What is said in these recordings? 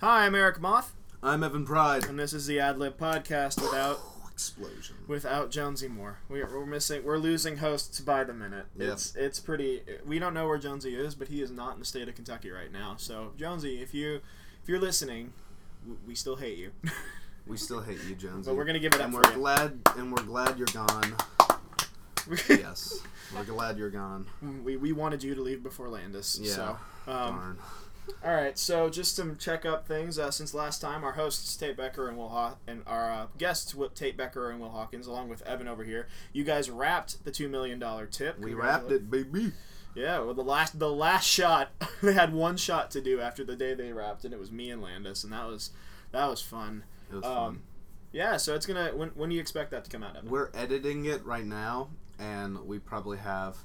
Hi, I'm Erik Moth, I'm Evan Pride. and this is the Adlib podcast without Explosion. without Jonesy Moore. We we're missing. We're losing hosts by the minute. Yep. It's it's pretty. We don't know where Jonesy is, but he is not in the state of Kentucky right now. So Jonesy, if you if you're listening, w- we still hate you. We still hate you, Jonesy. but we're gonna give it up and we're you. glad and we're glad you're gone. yes. We're glad you're gone. we, we wanted you to leave before Landis. Yeah. So, um, Darn. All right. So just to check up things, uh, since last time, our hosts Tate Becker and Will Haw- and our uh, guests Tate Becker and Will Hawkins, along with Evan over here, you guys wrapped the two million dollar tip. We wrapped it, baby. Yeah, well, the last the last shot they had one shot to do after the day they wrapped, and it was me and Landis, and that was that was fun. It was Um, fun. Yeah, so it's gonna when when do you expect that to come out? Evan? We're editing it right now, and we probably have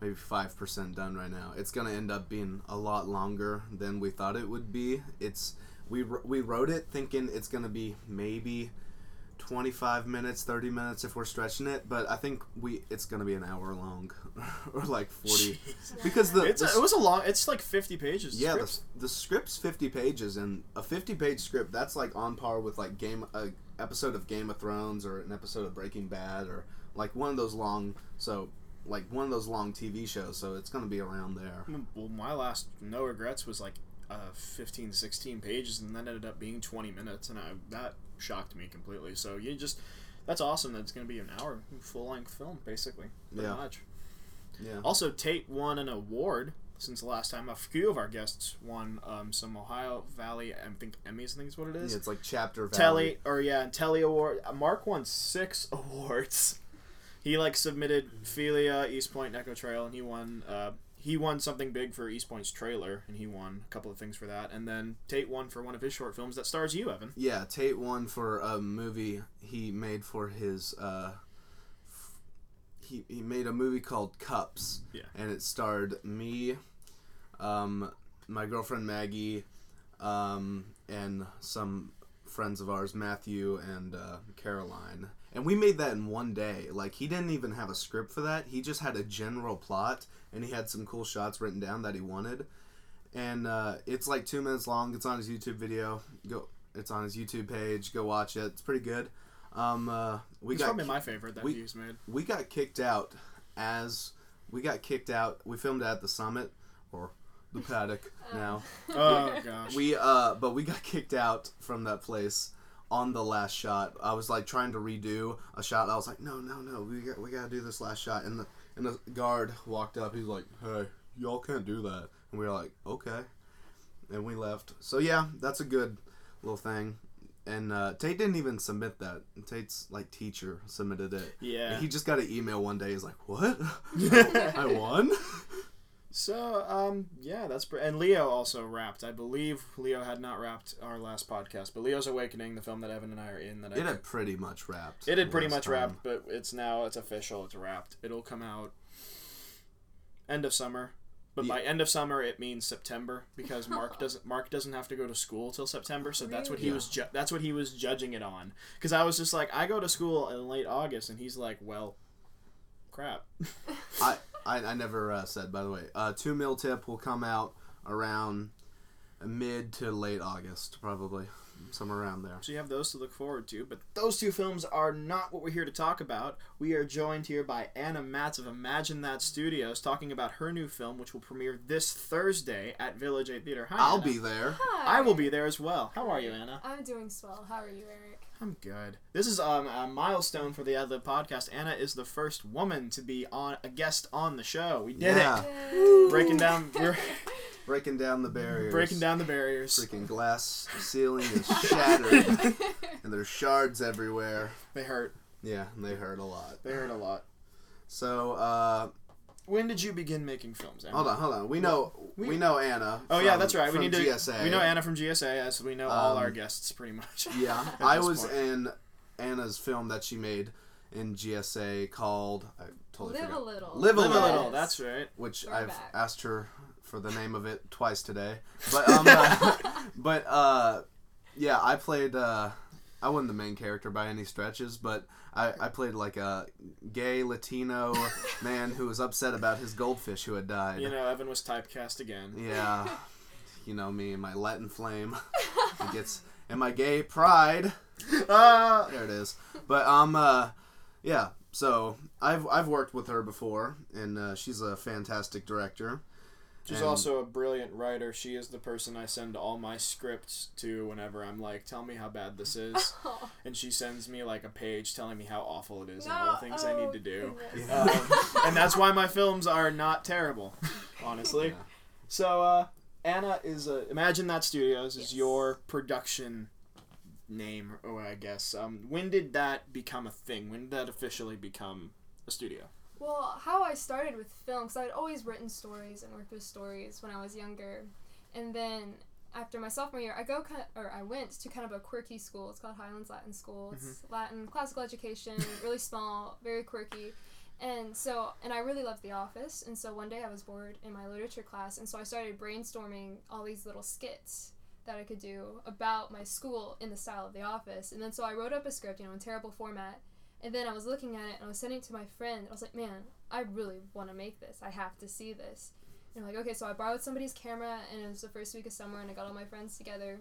maybe five percent done right now. It's gonna end up being a lot longer than we thought it would be. It's we we wrote it thinking it's gonna be maybe. 25 minutes 30 minutes if we're stretching it but i think we it's gonna be an hour long or like 40 because the, It's the a, it was a long. It's like fifty pages. Yeah, scripts. the, the script's fifty pages, and a fifty-page script that's like on par with like game a episode of Game of Thrones or an episode of Breaking Bad or like one of those long so like one of those long TV shows. So it's gonna be around there. Well, my last no regrets was like uh, 15, 16 pages, and then ended up being twenty minutes, and I, that shocked me completely. So you just that's awesome. That it's gonna be an hour full length film, basically. Pretty Yeah. much. Yeah. Also, Tate won an award since the last time. A few of our guests won um, some Ohio Valley, I think Emmys. I think is what it Yeah, it's like chapter Telly or yeah, and Telly Award. uh, Mark won six awards. He like submitted Philia, East Point, Echo Trail, and he won. Uh, he won something big for East Point's trailer, and he won a couple of things for that. And then Tate won for one of his short films that stars you, Evan. Yeah, Tate won for a movie he made for his. Uh, f- he he made a movie called Cups. Yeah. And it starred me, um, my girlfriend Maggie, um, and some friends of ours, Matthew and uh, Caroline. And we made that in one day. Like he didn't even have a script for that. He just had a general plot, and he had some cool shots written down that he wanted. And uh, it's like two minutes long. It's on his YouTube video. Go. It's on his YouTube page. Go watch it. It's pretty good. Um, uh, we He's got probably my favorite that we- he's made. we got kicked out as we got kicked out. We filmed at the summit or the paddock now. Oh gosh. We uh, but we got kicked out from that place on the last shot. I was like trying to redo a shot. I was like, no, no, no, we got we gotta do this last shot. And the and the guard walked up. He's like, hey, y'all can't do that. And we were like, okay. And we left. So yeah, that's a good little thing. And uh, Tate didn't even submit that. Tate's like teacher submitted it. yeah. And he just got an email one day. He's like, "What? I won?" So, um, yeah, that's pr- and Leo also wrapped. I believe Leo had not wrapped our last podcast, but Leo's Awakening, the film that Evan and I are in, that I It had pretty much wrapped. It had pretty much time. wrapped, but it's now it's official. It's wrapped. It'll come out end of summer. But by end of summer, it means September because Mark doesn't Mark doesn't have to go to school till September. So that's what he Really? was ju- that's what he was judging it on. Because I was just like, I go to school in late August, and he's like, well, crap. I, I I never uh, said by the way. Uh, two mil tip will come out around mid to late August, probably somewhere around there. So you have those to look forward to. But those two films are not what we're here to talk about. We are joined here by Anna Matz of Imagine That Studios talking about her new film, which will premiere this Thursday at Village 8 Theater. Hi, I'll Anna. be there. Hi. I will be there as well. How are you, Anna? I'm doing swell. How are you, Erik? I'm good. This is um, a milestone for the Adlib podcast. Anna is the first woman to be on a guest on the show. We did Yeah. it. Breaking down, we're Breaking down the barriers. breaking down the barriers. Freaking glass ceiling is shattered, and there's shards everywhere. They hurt. Yeah, and they hurt a lot. They hurt a lot. So, uh, When did you begin making films, Anna? hold on, hold on. We know we- we, know Anna. Oh yeah, that's right. We need to. GSA. We know Anna from GSA, as we know all Um, our guests pretty much. Yeah, I was point. in Anna's film that she made in GSA called I totally Live a forgot. little. Live a Live a Little. little. That's right. which Throwback. I've asked her for the name of it twice today. But um, uh, but uh, yeah, I played. Uh, I wasn't the main character by any stretches, but I, I played like a gay Latino man who was upset about his goldfish who had died. You know, Evan was typecast again. Yeah, you know me and my Latin flame. It gets and my gay? Pride. Uh, There it is. But um, uh, yeah. So I've I've worked with her before, and uh, she's a fantastic director. She's And- also a brilliant writer. She is the person I send all my scripts to whenever I'm like, tell me how bad this is. Oh, and she sends me like a page telling me how awful it is and all the things I oh, need to do. Yeah. Um, and that's why my films are not terrible, honestly. Yeah. So, uh, Anna is a. Imagine That Studios is Yes. your production name, or I guess. Um, when did that become a thing? When did that officially become a studio? Well, how I started with film, because I'd always written stories and worked with stories when I was younger, and then after my sophomore year, I go kind or I went to kind of a quirky school. It's called Highlands Latin School. It's Mm-hmm. Latin classical education, really small, very quirky. And so, and I really loved The Office. And so one day I was bored in my literature class, and so I started brainstorming all these little skits that I could do about my school in the style of The Office. And then so I wrote up a script, you know, in terrible format. And then I was looking at it and I was sending it to my friend. I was like, man, I really want to make this. I have to see this. And I'm like, okay, so I borrowed somebody's camera and it was the first week of summer and I got all my friends together.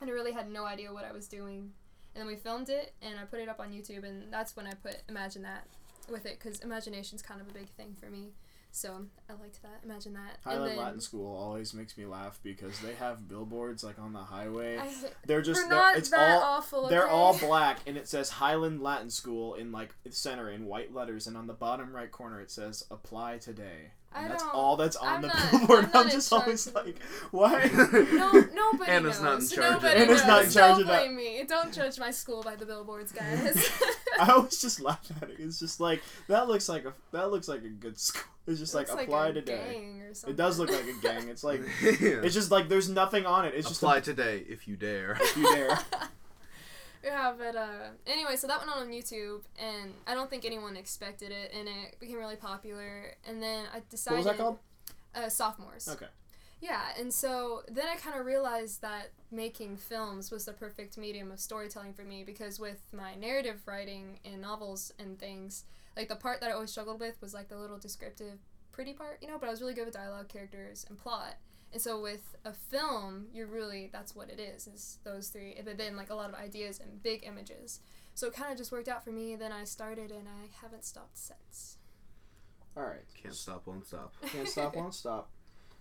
And I really had no idea what I was doing. And then we filmed it and I put it up on YouTube and that's when I put Imagine That with it because imagination's kind of a big thing for me. So I liked that. Imagine that. Highland then Latin School always makes me laugh because they have billboards like on the highway. I, they're just we're they're, not it's that all awful. they're okay? all black and it says Highland Latin School in like center in white letters and on the bottom right corner it says apply today. And I that's don't- all that's on I'm the not- billboard. I'm not in just always of like, why? No, nobody Anna's knows. not in charge nobody it. Anna's knows. not in charge Don't of that. blame me. Don't judge my school by the billboards, guys. I always just laugh at it. It's just like that looks like a that looks like a good school. It's just like Looks apply a today. gang or. It does look like a gang. It's like Yeah. it's just like there's nothing on it. It's just Apply today if you dare. if you dare. yeah, but uh, anyway, so that went on on YouTube, and I don't think anyone expected it, and it became really popular. And then I What decided. was that called? Uh, sophomores. Okay. Yeah, and so then I kind of realized that making films was the perfect medium of storytelling for me because with my narrative writing in novels and things, like the part that I always struggled with was like the little descriptive, pretty part, you know, but I was really good with dialogue, characters, and plot. And so with a film, you're really that's what it is, is those three. But then like a lot of ideas and big images. So it kind of just worked out for me. Then I started, and I haven't stopped since. All right. Can't stop, won't stop. Can't stop, won't stop.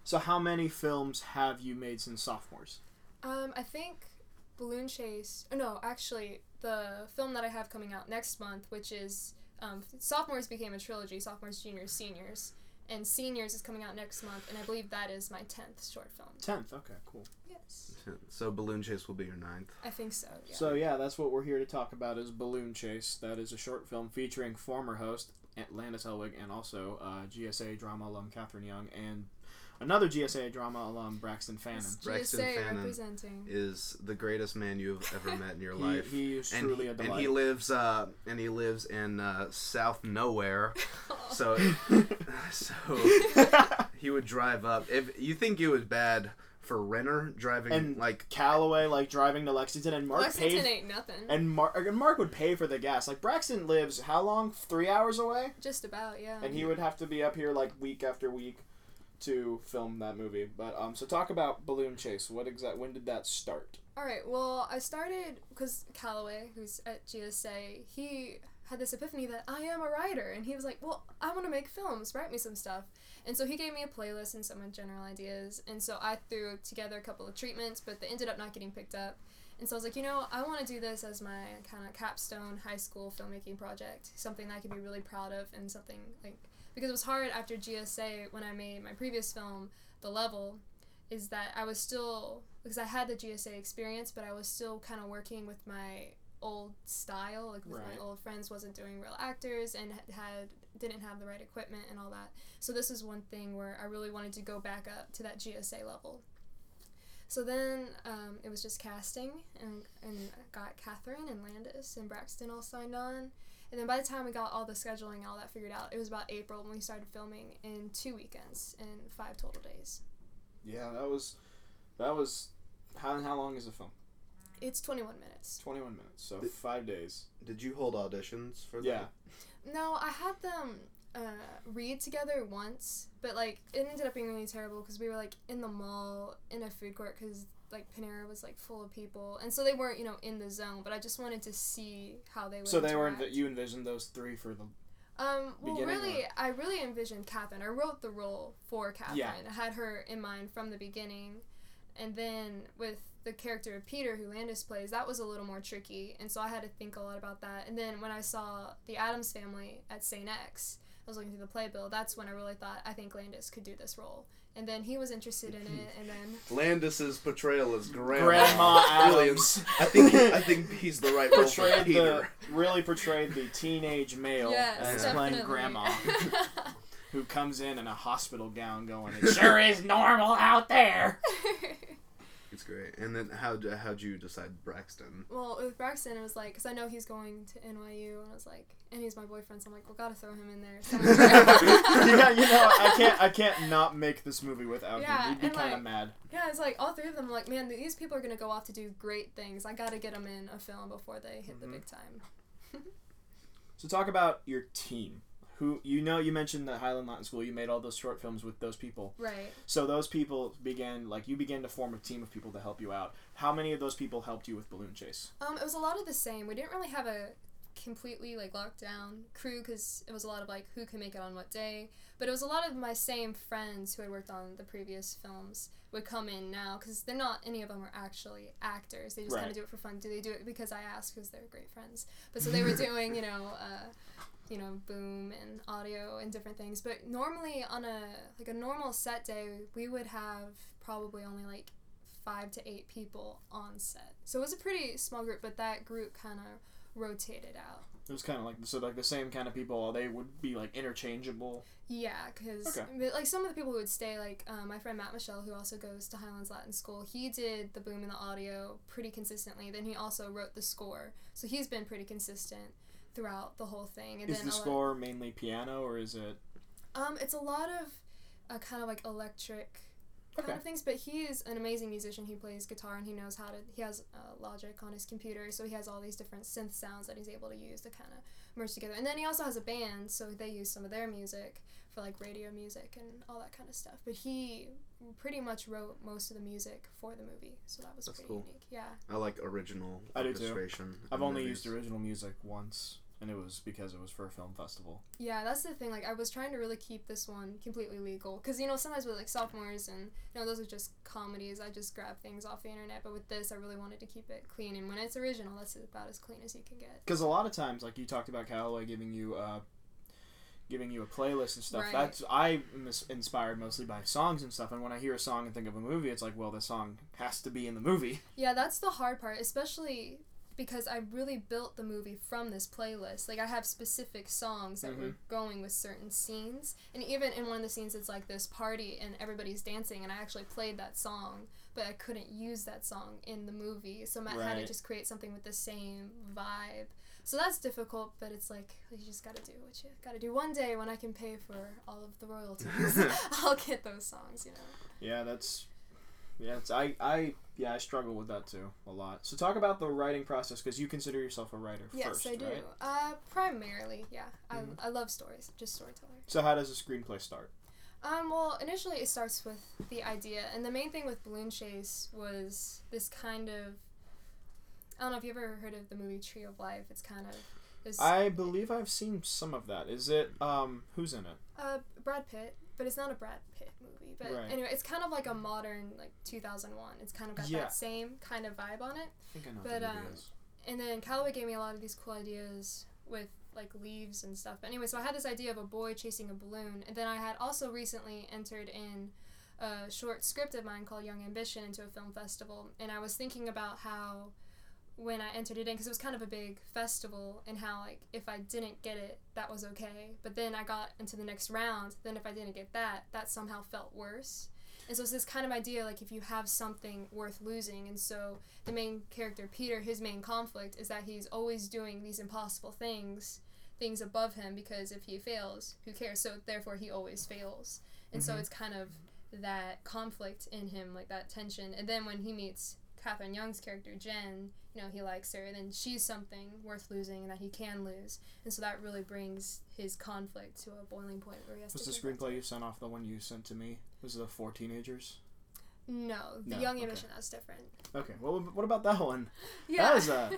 So how many films have you made since sophomores? Um, I think Balloon Chase. oh, No, actually, the film that I have coming out next month, which is um, sophomores became a trilogy: sophomores, juniors, seniors, and seniors is coming out next month, and I believe that is my tenth short film. Tenth. Okay, cool. Yes, So Balloon Chase will be your ninth. I think so. Yeah. So yeah, that's what we're here to talk about is Balloon Chase. That is a short film featuring former host Landis Elwig and also uh, GSA drama alum Catherine Young and another GSA drama alum Braxton Fannin. It's Braxton GSA Fannin representing. Is the greatest man you've ever met in your He, life. he is and truly he, a and he lives uh and he lives in uh, South nowhere. So so he would drive up. If you think it was bad for Renner driving And like Callaway like driving to Lexington and Mark Lexington paid ain't nothing. and Mark and Mark would pay for the gas. Like Braxton lives how long? Three hours away, Just about, yeah. and he would have to be up here like week after week to film that movie. But um, so talk about Balloon Chase. What exact? When did that start? All right. Well, I started because Callaway, who's at GSA, he had this epiphany that I am a writer, and he was like, "Well, I want to make films. Write me some stuff." And so he gave me a playlist and some general ideas, and so I threw together a couple of treatments, but they ended up not getting picked up. And so I was like, you know, I want to do this as my kind of capstone high school filmmaking project, something that I can be really proud of, and something like because it was hard after GSA when I made my previous film, The Level, is that I was still because I had the GSA experience, but I was still kind of working with my old style, like with Right. my old friends, wasn't doing real actors and had- didn't have the right equipment and all that. So this is one thing where I really wanted to go back up to that GSA level. So then um, it was just casting, and and got Catherine and Landis and Braxton all signed on. And then by the time we got all the scheduling and all that figured out, it was about April when we started filming in two weekends and five total days. Yeah, that was that was how how long is the film? It's 21 minutes. Twenty one minutes, so Th- five days. Did you hold auditions for that? Yeah. No, I had them uh, read together once, but like it ended up being really terrible because we were like in the mall in a food court because like Panera was like full of people, and so they weren't you know in the zone. But I just wanted to see how they would. So they were interact. you envisioned those three for the Um, well, really, I really envisioned Catherine. I wrote the role for Catherine. Yeah. I had her in mind from the beginning. And then with the character of Peter, who Landis plays, that was a little more tricky. And so I had to think a lot about that. And then when I saw the Addams family at St. X, I was looking through the playbill, that's when I really thought, I think Landis could do this role. And then he was interested in it. And then, Landis's portrayal as Grandma. Grandma Addams. I think I think he's the right role for portrayed the Peter. really portrayed the teenage male yes, as definitely. playing grandma who comes in in a hospital gown going it sure is normal out there It's great. And then how how'd you decide Braxton? Well, with Braxton, it was like, because I know he's going to NYU, and I was like, and he's my boyfriend, so I'm like, well, gotta throw him in there. somewhere. yeah, you know, I can't, I can't not make this movie without Yeah, him. He'd be and, kind of like- mad. yeah, it's like all three of them. I'm like, man, these people are gonna go off to do great things. I gotta get them in a film before they hit the Mhm. big time. So talk about your team. Who you know? You mentioned that Highland Latin School. You made all those short films with those people. Right. So those people began, like, you began to form a team of people to help you out. How many of those people helped you with Balloon Chase? Um, it was a lot of the same. We didn't really have a completely like locked down crew because it was a lot of like who can make it on what day. But it was a lot of my same friends who had worked on the previous films would come in now because they're not any of them are actually actors. They just kind of do it for fun. Do they do it because I asked because they're great friends? But so they were doing you know. Uh, you know, boom and audio and different things. But normally on a like a normal set day, we would have probably only like five to eight people on set. So it was a pretty small group, but that group kind of rotated out. It was kind of like so, like the same kind of people. They would be like interchangeable. Yeah, because Okay. like some of the people who would stay, like um, my friend Matt Michelle, who also goes to Highlands Latin School, he did the boom and the audio pretty consistently. Then he also wrote the score, so he's been pretty consistent throughout the whole thing. And Is then the a lot- score mainly piano or is it? Um, it's a lot of uh, kind of like electric kind Okay. of things, but he is an amazing musician. He plays guitar and he knows how to. He has uh, Logic on his computer, so he has all these different synth sounds that he's able to use to kind of merge together. And then he also has a band, so they use some of their music for like radio music and all that kind of stuff. But he pretty much wrote most of the music for the movie, so that was That's pretty cool. unique. Yeah. I like original I do too. orchestration. I've only movies. used original music once, and it was because it was for a film festival. Yeah, that's the thing. Like, I was trying to really keep this one completely legal because you know sometimes with like sophomores and you know those are just comedies. I just grab things off the internet, but with this, I really wanted to keep it clean. And when it's original, that's about as clean as you can get. Because a lot of times, like you talked about Callaway giving you uh, giving you a playlist and stuff. Right. That's I am inspired mostly by songs and stuff. And when I hear a song and think of a movie, it's like, well, the song has to be in the movie. Yeah, that's the hard part, especially because I really built the movie from this playlist. Like I have specific songs that were mm-hmm. going with certain scenes, and even in one of the scenes, it's like this party and everybody's dancing, and I actually played that song, but I couldn't use that song in the movie, so Matt had to just create something with the same vibe. So that's difficult, but it's like you just gotta do what you gotta do. One day when I can pay for all of the royalties, I'll get those songs. You know. Yeah, that's yeah. It's I I yeah I struggle with that too a lot. So talk about the writing process because you consider yourself a writer Yes, first, I do. right? Uh, primarily, yeah. Mhm. I, I love stories, just storyteller. So how does a screenplay start? Um, well, initially it starts with the idea, and the main thing with Balloon Chase was this kind of. I don't know if you ever heard of the movie Tree of Life. It's kind of this. I believe I've seen some of that. Is it um who's in it? uh, Brad Pitt, but it's not a Brad Pitt movie. But Right. anyway, it's kind of like a modern like 2001. It's kind of got Yeah. that same kind of vibe on it. I think I know But, um, and then Callaway gave me a lot of these cool ideas with like leaves and stuff. But anyway, so I had this idea of a boy chasing a balloon, and then I had also recently entered in a short script of mine called Young Ambition into a film festival, and I was thinking about how when I entered it in, because it was kind of a big festival, and how like if I didn't get it, that was okay. But then I got into the next round, then if I didn't get that, that somehow felt worse. And so it's this kind of idea like if you have something worth losing, and so the main character Peter, his main conflict is that he's always doing these impossible things, things above him, because if he fails, who cares? So therefore he always fails, and so Mhm. it's kind of that conflict in him, like that tension. And then when he meets Catherine Young's character Jen, you know he likes her, and then she's something worth losing, and that he can lose, and so that really brings his conflict to a boiling point where he has Was to. the give screenplay you sent off the one you sent to me? Was it the four teenagers? No, the No, Young okay. Ambition that's different. Okay. Well, what about that one? Yeah. That was uh,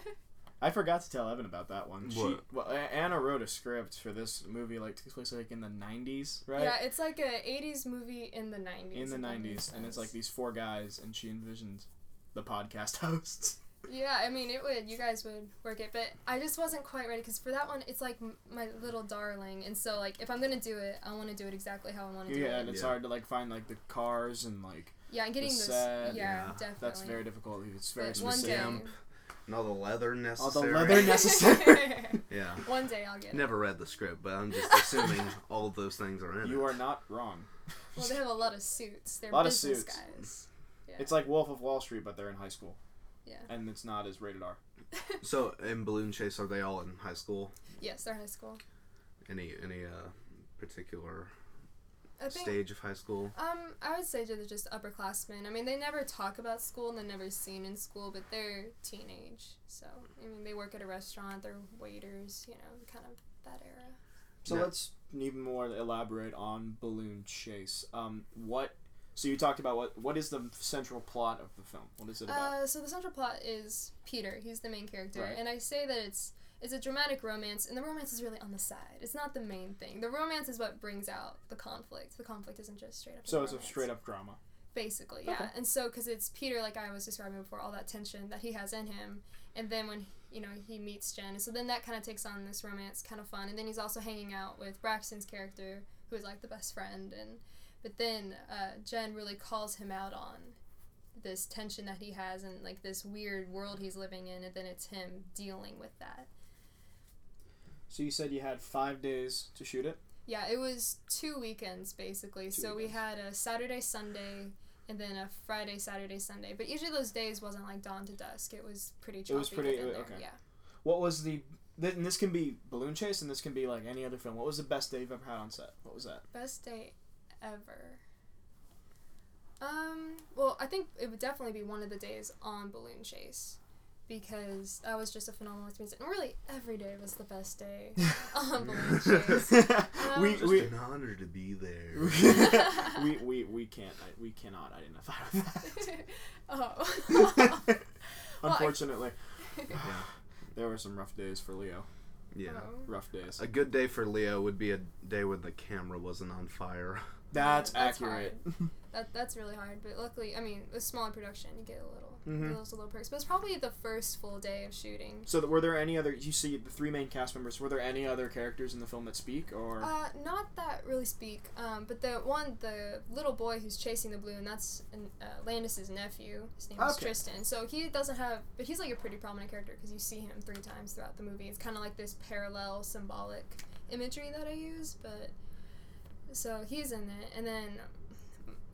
I forgot to tell Evan about that one. She, What? well, Anna wrote a script for this movie, like takes place like in the '90s, right? Yeah, it's like a '80s movie in the '90s. in the '90s, and it's like these four guys, and she envisioned the podcast hosts. Yeah, I mean, it would. You guys would work it, but I just wasn't quite ready because for that one, it's like m- my little darling, and so like if I'm gonna do it, I want to do it exactly how I want to do it. Yeah, and it's Yeah. hard to like find like the cars and like Yeah, and getting the this. set, yeah, yeah. definitely. that's very difficult. It's very But one specific. day. Stamp. And all the leather All the necessary. leather necessary. Yeah. one day I'll get it. Never read the script, but I'm just assuming all of those things are in You it. are not wrong. Well, they have a lot of suits. They're Lot of business suits. guys. Yeah. It's like Wolf of Wall Street, but they're in high school, yeah. and it's not as rated R. So in Balloon Chase, are they all in high school? yes, they're high school. Any any uh particular think. stage of high school? Um, I would say they're just upperclassmen. I mean, they never talk about school and they're never seen in school, but they're teenage. So, I mean, they work at a restaurant, they're waiters, you know, kind of that era. So Yeah. let's even more elaborate on Balloon Chase. Um, what? So you talked about what? What is the central plot of the film? What is it about? Uh, so the central plot is Peter. He's the main character, Right. and I say that it's it's a dramatic romance, and the romance is really on the side. It's not the main thing. The romance is what brings out the conflict. The conflict isn't just straight up. so it's a straight up drama. Basically, yeah. Okay. And so, because it's Peter, like I was describing before, all that tension that he has in him, and then when you know he meets Jen, and so then that kind of takes on this romance, kind of fun. And then he's also hanging out with Braxton's character, who is like the best friend, and but then uh, Jen really calls him out on this tension that he has and like this weird world he's living in, and then it's him dealing with that. So you said you had five days to shoot it. Yeah, it was two weekends basically. Two so we had a Saturday, Sunday, and then a Friday, Saturday, Sunday. But each of those days wasn't like dawn to dusk. It was pretty choppy. It was pretty- there, okay. Yeah. What was the? th- And this can be Balloon Chase, and this can be like any other film. What was the best day you've ever had on set? What was that? Best day ever. Um. Well, I think it would definitely be one of the days on Balloon Chase. Because that was just a phenomenal experience. And really, every day was the best day on Balloon Chase. we Just we. an honor to be there. we, we we can't I, we cannot identify with that. oh. Well, I- Unfortunately, yeah. there were some rough days for Leo. Yeah. Oh. Rough days. A good day for Leo would be a day when the camera wasn't on fire. That's, That's accurate. That that's really hard, but luckily, I mean, with smaller production, you get a little, Mhm. those little perks. But it's probably the first full day of shooting. so, th- were there any other? You see the three main cast members. Were there any other characters in the film that speak, or Uh, not that really speak. Um, but the one, the little boy who's chasing the balloon, that's an, uh, Landis's nephew. His name is Tristan. So he doesn't have, but he's like a pretty prominent character because you see him three times throughout the movie. It's kind of like this parallel symbolic imagery that I use, but so he's in it, and then and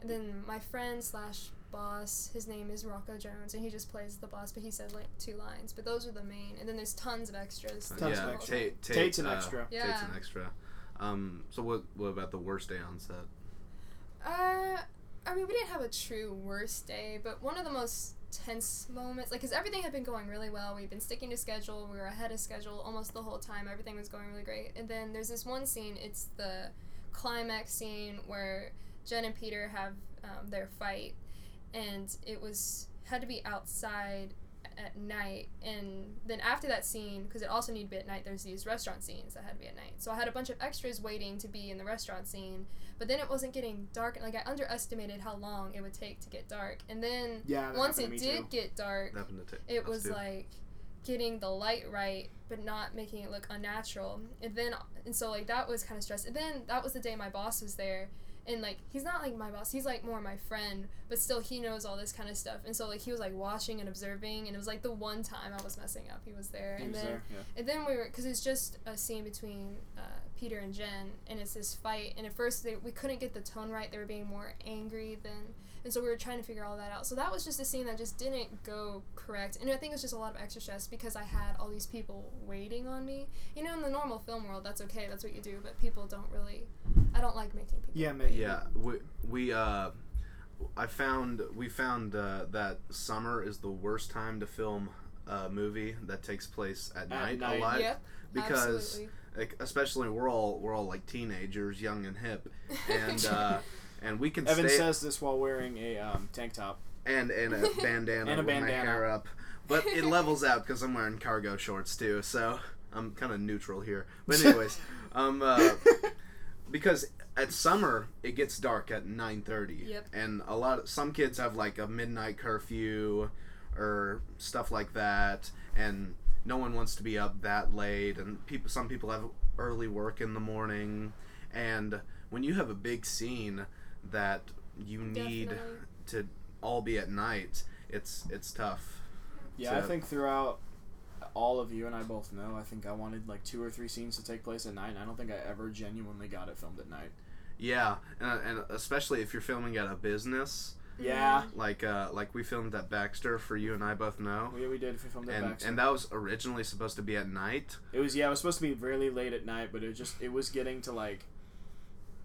then my friend slash boss, his name is Rocco Jones, and he just plays the boss, but he says like two lines. But those are the main, and then there's tons of extras. Tons of yeah, extra. Tate, Tate, Tate's an uh, extra. Tate's an extra. Um, so what? What about the worst day on set? Uh, I mean, we didn't have a true worst day, but one of the most tense moments, like, because everything had been going really well. We've been sticking to schedule. We were ahead of schedule almost the whole time. Everything was going really great. And then there's this one scene. It's the climax scene where Jen and Peter have um, their fight, and it was had to be outside at night and then after that scene because it also needed to be at night there's these restaurant scenes that had to be at night so i had a bunch of extras waiting to be in the restaurant scene but then it wasn't getting dark like i underestimated how long it would take to get dark and then yeah, once it did too. get dark That happened to Ta- it was too. like getting the light right but not making it look unnatural and then and so like that was kind of stress and then that was the day my boss was there and like he's not like my boss he's like more my friend but still he knows all this kind of stuff and so like he was like watching and observing and it was like the one time i was messing up he was there He and was then there, yeah. and then we were, because it's just a scene between uh, Peter and Jen, and it's this fight. And at first, they, we couldn't get the tone right. They were being more angry than, and so we were trying to figure all that out. So that was just a scene that just didn't go correct. And I think it was just a lot of extra stress because I had all these people waiting on me. You know, in the normal film world, that's okay. That's what you do. But people don't really. I don't like making people. Yeah, ma- Yeah, we we uh, I found we found uh, that summer is the worst time to film a movie that takes place at, night, night. a lot Yep. because absolutely. like, especially we're all we're all like teenagers, young and hip, and uh, and we can Evan stay says this while wearing a um, tank top. and and a bandana And a with my hair up, but it levels out because I'm wearing cargo shorts too, so I'm kind of neutral here. But anyways, um, uh, because at summer it gets dark at 9:30, Yep. and a lot of some kids have like a midnight curfew or stuff like that, and no one wants to be up that late, and people some people have early work in the morning, and when you have a big scene that you need Definitely. to all be at night, it's it's tough. Yeah, I think throughout all of you and I both know, I think I wanted like two or three scenes to take place at night. And I don't think I ever genuinely got it filmed at night. Yeah, and, and especially if you're filming at a business, Yeah, like uh, like we filmed at Baxter for you and I both know, we, we did. We filmed it and back. and that was originally supposed to be at night. It was yeah, it was supposed to be really late at night, but it just it was getting to like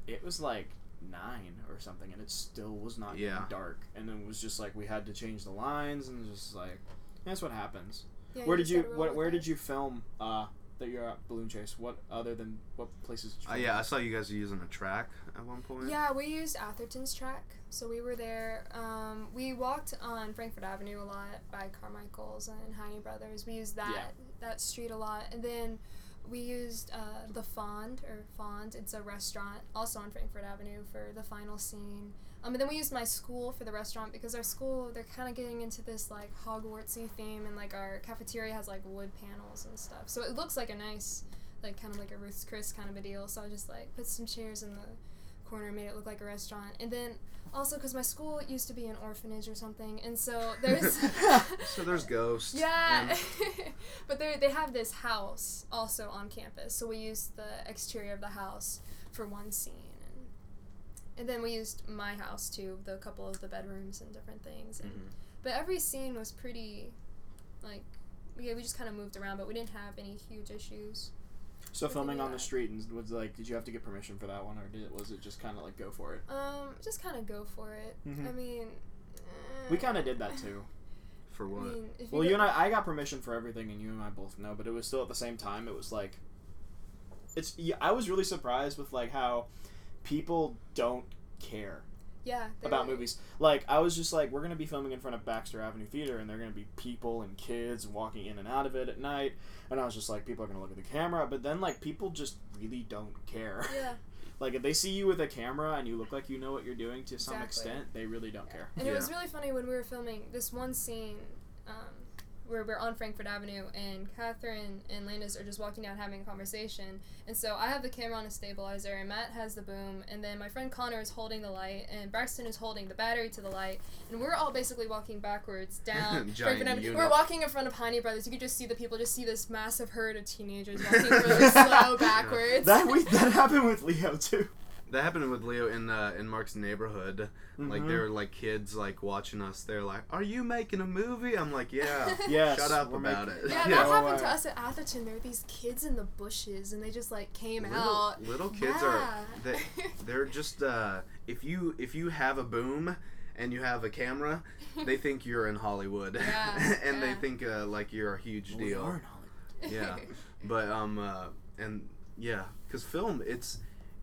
it was like nine or something and it still was not getting Yeah. dark. And then it was just like we had to change the lines and it was just like that's what happens. Yeah, where did you what where it. did you film uh that you're at Balloon Chase? What other than what places did you Uh, yeah, I saw you guys using a track at one point. Yeah, we used Atherton's track, so we were there. Um, we walked on Frankfort Avenue a lot by Carmichael's and Heine Brothers. We used that Yeah. that street a lot, and then we used uh, the Fond or Fond. It's a restaurant also on Frankfort Avenue for the final scene. Um, and then we used my school for the restaurant because our school they're kind of getting into this like Hogwartsy theme, and like our cafeteria has like wood panels and stuff, so it looks like a nice like kind of like a Ruth's Chris kind of a deal. So I just like put some chairs in the corner, made it look like a restaurant, and then also because my school used to be an orphanage or something, and so there's So there's ghosts. yeah, but they they have this house also on campus, so we used the exterior of the house for one scene, and and then we used my house too, the couple of the bedrooms and different things, and Mhm. but every scene was pretty, like. Yeah, we just kind of moved around, but we didn't have any huge issues. So Within filming on the street and was like, did you have to get permission for that one, or did it was it just kind of like go for it? Um, just kind of go for it. Mhm. I mean, We kind of did that too. For I what? mean, if Well, you and I, I got permission for everything, and you and I both know, but it was still at the same time. It was like, it's. Yeah, I was really surprised with like how people don't care yeah, about were- movies. Like I was just like, we're gonna be filming in front of Baxter Avenue Theater, and there are gonna be people and kids walking in and out of it at night, and I was just like, people are gonna look at the camera, but then like people just really don't care. Yeah, like if they see you with a camera and you look like you know what you're doing to some Exactly. extent, they really don't care. and it was really funny when we were filming this one scene. Where we're on Frankfort Avenue and Catherine and Landis are just walking down having a conversation. And so I have the camera on a stabilizer and Matt has the boom and then my friend Connor is holding the light and Braxton is holding the battery to the light and we're all basically walking backwards down Frankfort Avenue. unit. We're walking in front of Heine Brothers. You could just see the people, just see this massive herd of teenagers walking really slow backwards. That we that happened with Leo too. That happened with Leo in uh, in Mark's neighborhood. Like Mhm. there were like kids like watching us. They're like, "Are you making a movie?" I'm like, "Yeah." Yes, Shut up we're about making- it. Yeah, Yeah. that Oh, happened to us at Atherton. There were these kids in the bushes, and they just like came little, out. little kids Yeah. are they, they're just uh, if you if you have a boom and you have a camera, they think you're in Hollywood, Yeah, and they think uh, like you're a huge Well, we deal. are in Hollywood. yeah. But um uh, and yeah, because film it's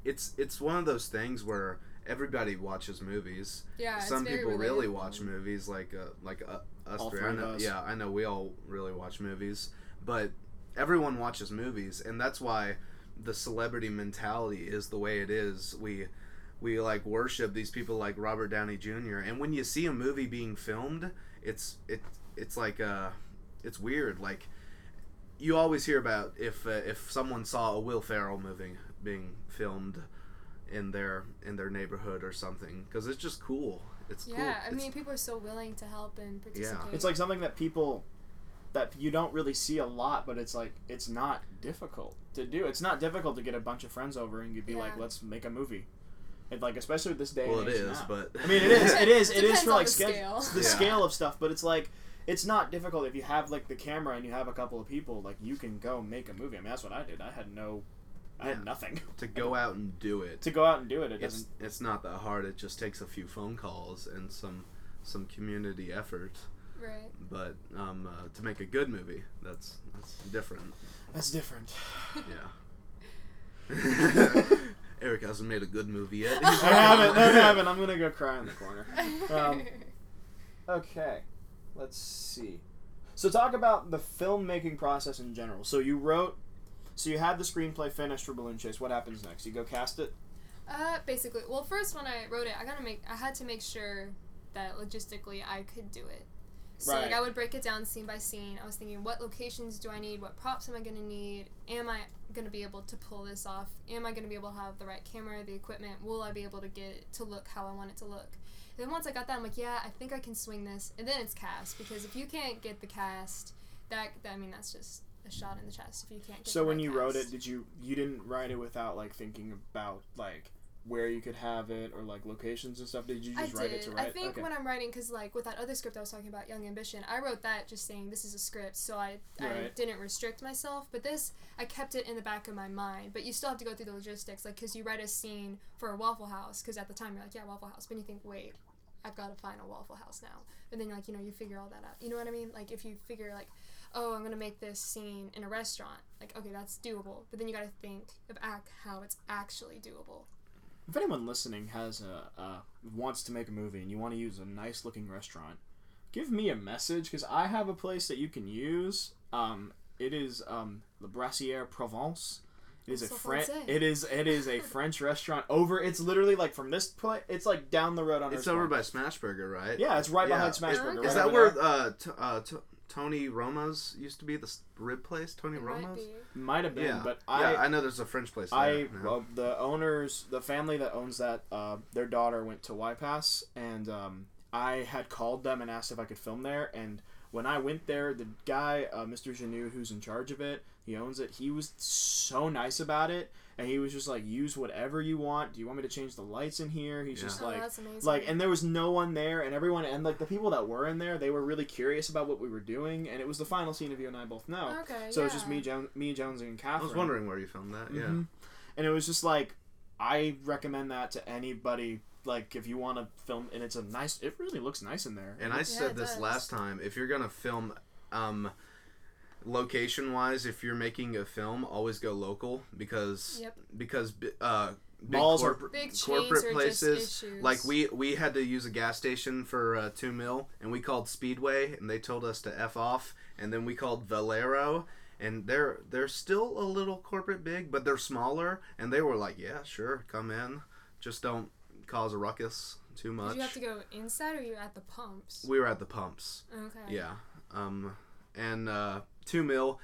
it's it's one of those things where everybody watches movies. yeah, it's Some very people really watch movies, like uh, like uh, us All three. three I know, us. yeah, I know we all really watch movies, but everyone watches movies, and that's why the celebrity mentality is the way it is. We we like worship these people like Robert Downey Jr. And when you see a movie being filmed, it's it it's like uh it's weird. Like you always hear about if uh, if someone saw a Will Ferrell movie being filmed in their in their neighborhood or something because it's just cool. It's cool. Yeah, I It's- mean, people are so willing to help and participate. Yeah. It's like something that people that you don't really see a lot, but it's like it's not difficult to do. It's not difficult to get a bunch of friends over and you'd be like, let's make a movie. And like especially with this day. well, and it age is, now. but I mean, it is. It is. It is for like the sched- scale. the Yeah. scale of stuff, but it's like it's not difficult if you have like the camera and you have a couple of people. Like you can go make a movie. I mean, that's what I did. I had no, I had nothing to go out and do it. to go out and do it. It It's doesn't. it's not that hard. It just takes a few phone calls and some some community effort. right. But um, uh, to make a good movie, that's that's different. That's different. Yeah. Erik hasn't made a good movie yet. I haven't. No, I haven't. I'm gonna go cry in the corner. Um, Okay, let's see. So talk about the filmmaking process in general. So you wrote, so you had the screenplay finished for Balloon Chase. What happens next? You go cast it. Uh, basically, well, first when I wrote it, I gotta make, I had to make sure that logistically I could do it. So like I would break it down scene by scene. I was thinking, what locations do I need? What props am I gonna need? Am I gonna be able to pull this off? Am I gonna be able to have the right camera, the equipment? Will I be able to get it to look how I want it to look? And then once I got that, I'm like, yeah, I think I can swing this. And then it's cast because if you can't get the cast, that, that I mean, that's just a shot in the chest. If you can't. Get So when right you wrote it, did you you didn't write it without like thinking about like where you could have it or like locations and stuff? Did you I write did. it to I think okay. when I'm writing, because like with that other script I was talking about, Young Ambition, I wrote that just saying this is a script, so I I didn't restrict myself. But this, I kept it in the back of my mind. But you still have to go through the logistics, like because you write a scene for a Waffle House, because at the time you're like, yeah, Waffle House, but you think, wait, I've got to find a Waffle House now. And then like you know you figure all that out. You know what I mean? Like if you figure like, oh, I'm gonna make this scene in a restaurant, like okay, that's doable. But then you got to think of act how it's actually doable. If anyone listening has a uh, wants to make a movie and you want to use a nice looking restaurant, give me a message because I have a place that you can use. Um, it is um, Le Brasserie Provence. It is a French. It is it is a French restaurant over. It's literally like from this place. It's like down the road on. It's Hearst over Farm. by Smashburger, right? Yeah, it's right Yeah. behind Is- Smashburger. Is right Is that where uh, t- uh, t- Tony Roma's used to be the rib place? Tony It might Roma's. be. Might have been, Yeah, but yeah, I I know there's a French place. There I now. well, the owners, the family that owns that, uh, their daughter went to YPAS, and um, I had called them and asked if I could film there. And when I went there, the guy, uh, Mr. Janu, who's in charge of it, he owns it. He was so nice about it, and he was just like, "Use whatever you want. Do you want me to change the lights in here?" He's Yeah. just Oh, like. that's amazing. Like and there was no one there, and everyone and like the people that were in there, they were really curious about what we were doing, and it was the final scene of you and I both know. okay, So yeah. it's just me, jo- me, Jones, and Catherine. I was wondering where you filmed that. Yeah. Mhm. And it was just like, I recommend that to anybody. Like, if you want to film, and it's a nice. It really looks nice in there. And I Yeah, said this does. last time. If you're gonna film, um, location wise, if you're making a film, always go local because Yep. because bi- uh, big Malls are- corporate Big corporate are places. just. Like we we had to use a gas station for uh, two mil, and we called Speedway, and they told us to f off, and then we called Valero, and they're they're still a little corporate big, but they're smaller, and they were like, yeah, sure, come in, just don't cause a ruckus too much. Did you have to go inside or you at the pumps? We were at the pumps, Okay. yeah, um, and uh, two mil.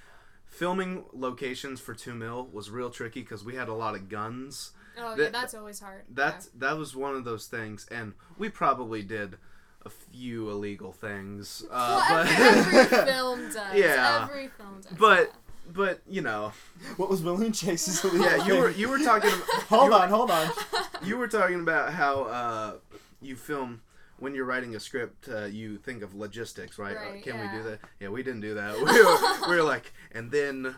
Filming locations for two mil was real tricky because we had a lot of guns. Oh That- yeah, that's always hard. That that was one of those things, and we probably did a few illegal things. Uh, well, but every, every film does. Yeah. Every film does. But- that. but you know, what was Balloon Chase's? yeah, you were you were talking. hold you were- on, hold on. You were talking about how uh, you film when you're writing a script. Uh, you think of logistics, right? Uh, Right, Can we do that? Yeah, we didn't do that. We were, we were like, and then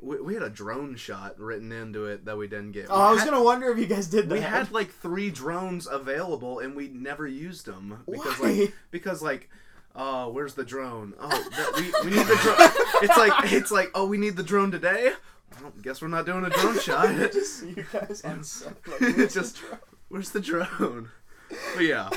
we, we had a drone shot written into it that we didn't get. Oh, I was had- gonna wonder if you guys did that. We had like three drones available, and we never used them because Why? like because like. Oh, where's the drone? Oh, that, we, we need the drone. It's like it's like oh, we need the drone today. Well, guess we're not doing a drone shot. just see you guys on set. Like, It's where's the just- drone? Where's the drone? But yeah,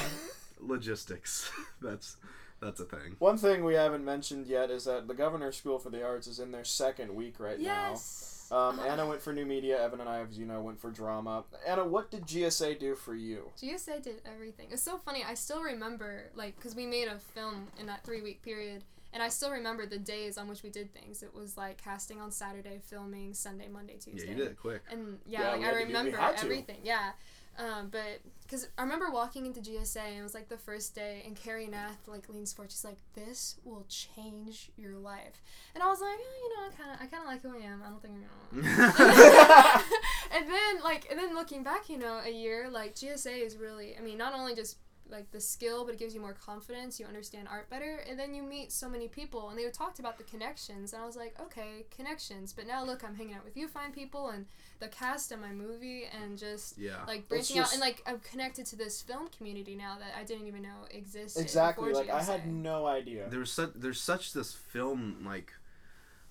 logistics. That's that's a thing. One thing we haven't mentioned yet is that the Governor's School for the Arts is in their second week right yes. now. Um, Anna went for new media. Evan and I, as you know, went for drama. Anna, what did GSA do for you? GSA did everything. It's so funny. I still remember, like, because we made a film in that three week period, and I still remember the days on which we did things. It was like casting on Saturday, filming Sunday, Monday, Tuesday. Yeah, you did it quick. And Yeah, yeah, like I to do- remember everything. Yeah. Um, but because I remember walking into GSA and it was like the first day, and Carrie Nath like leans forward. She's like, "This will change your life," and I was like, "Yeah, you know, I kind of, I kind of like who I am. I don't think I'm." gonna." and then like, and then looking back, you know, a year like GSA is really. I mean, not only just like the skill, but it gives you more confidence. You understand art better, and then you meet so many people. And they talked about the connections, and I was like, okay, connections. But now look, I'm hanging out with you, fine people, and the cast of my movie, and just yeah. like It's branching out and like I'm connected to this film community now that I didn't even know existed. Exactly. before Like I had no idea. There's such there's such this film like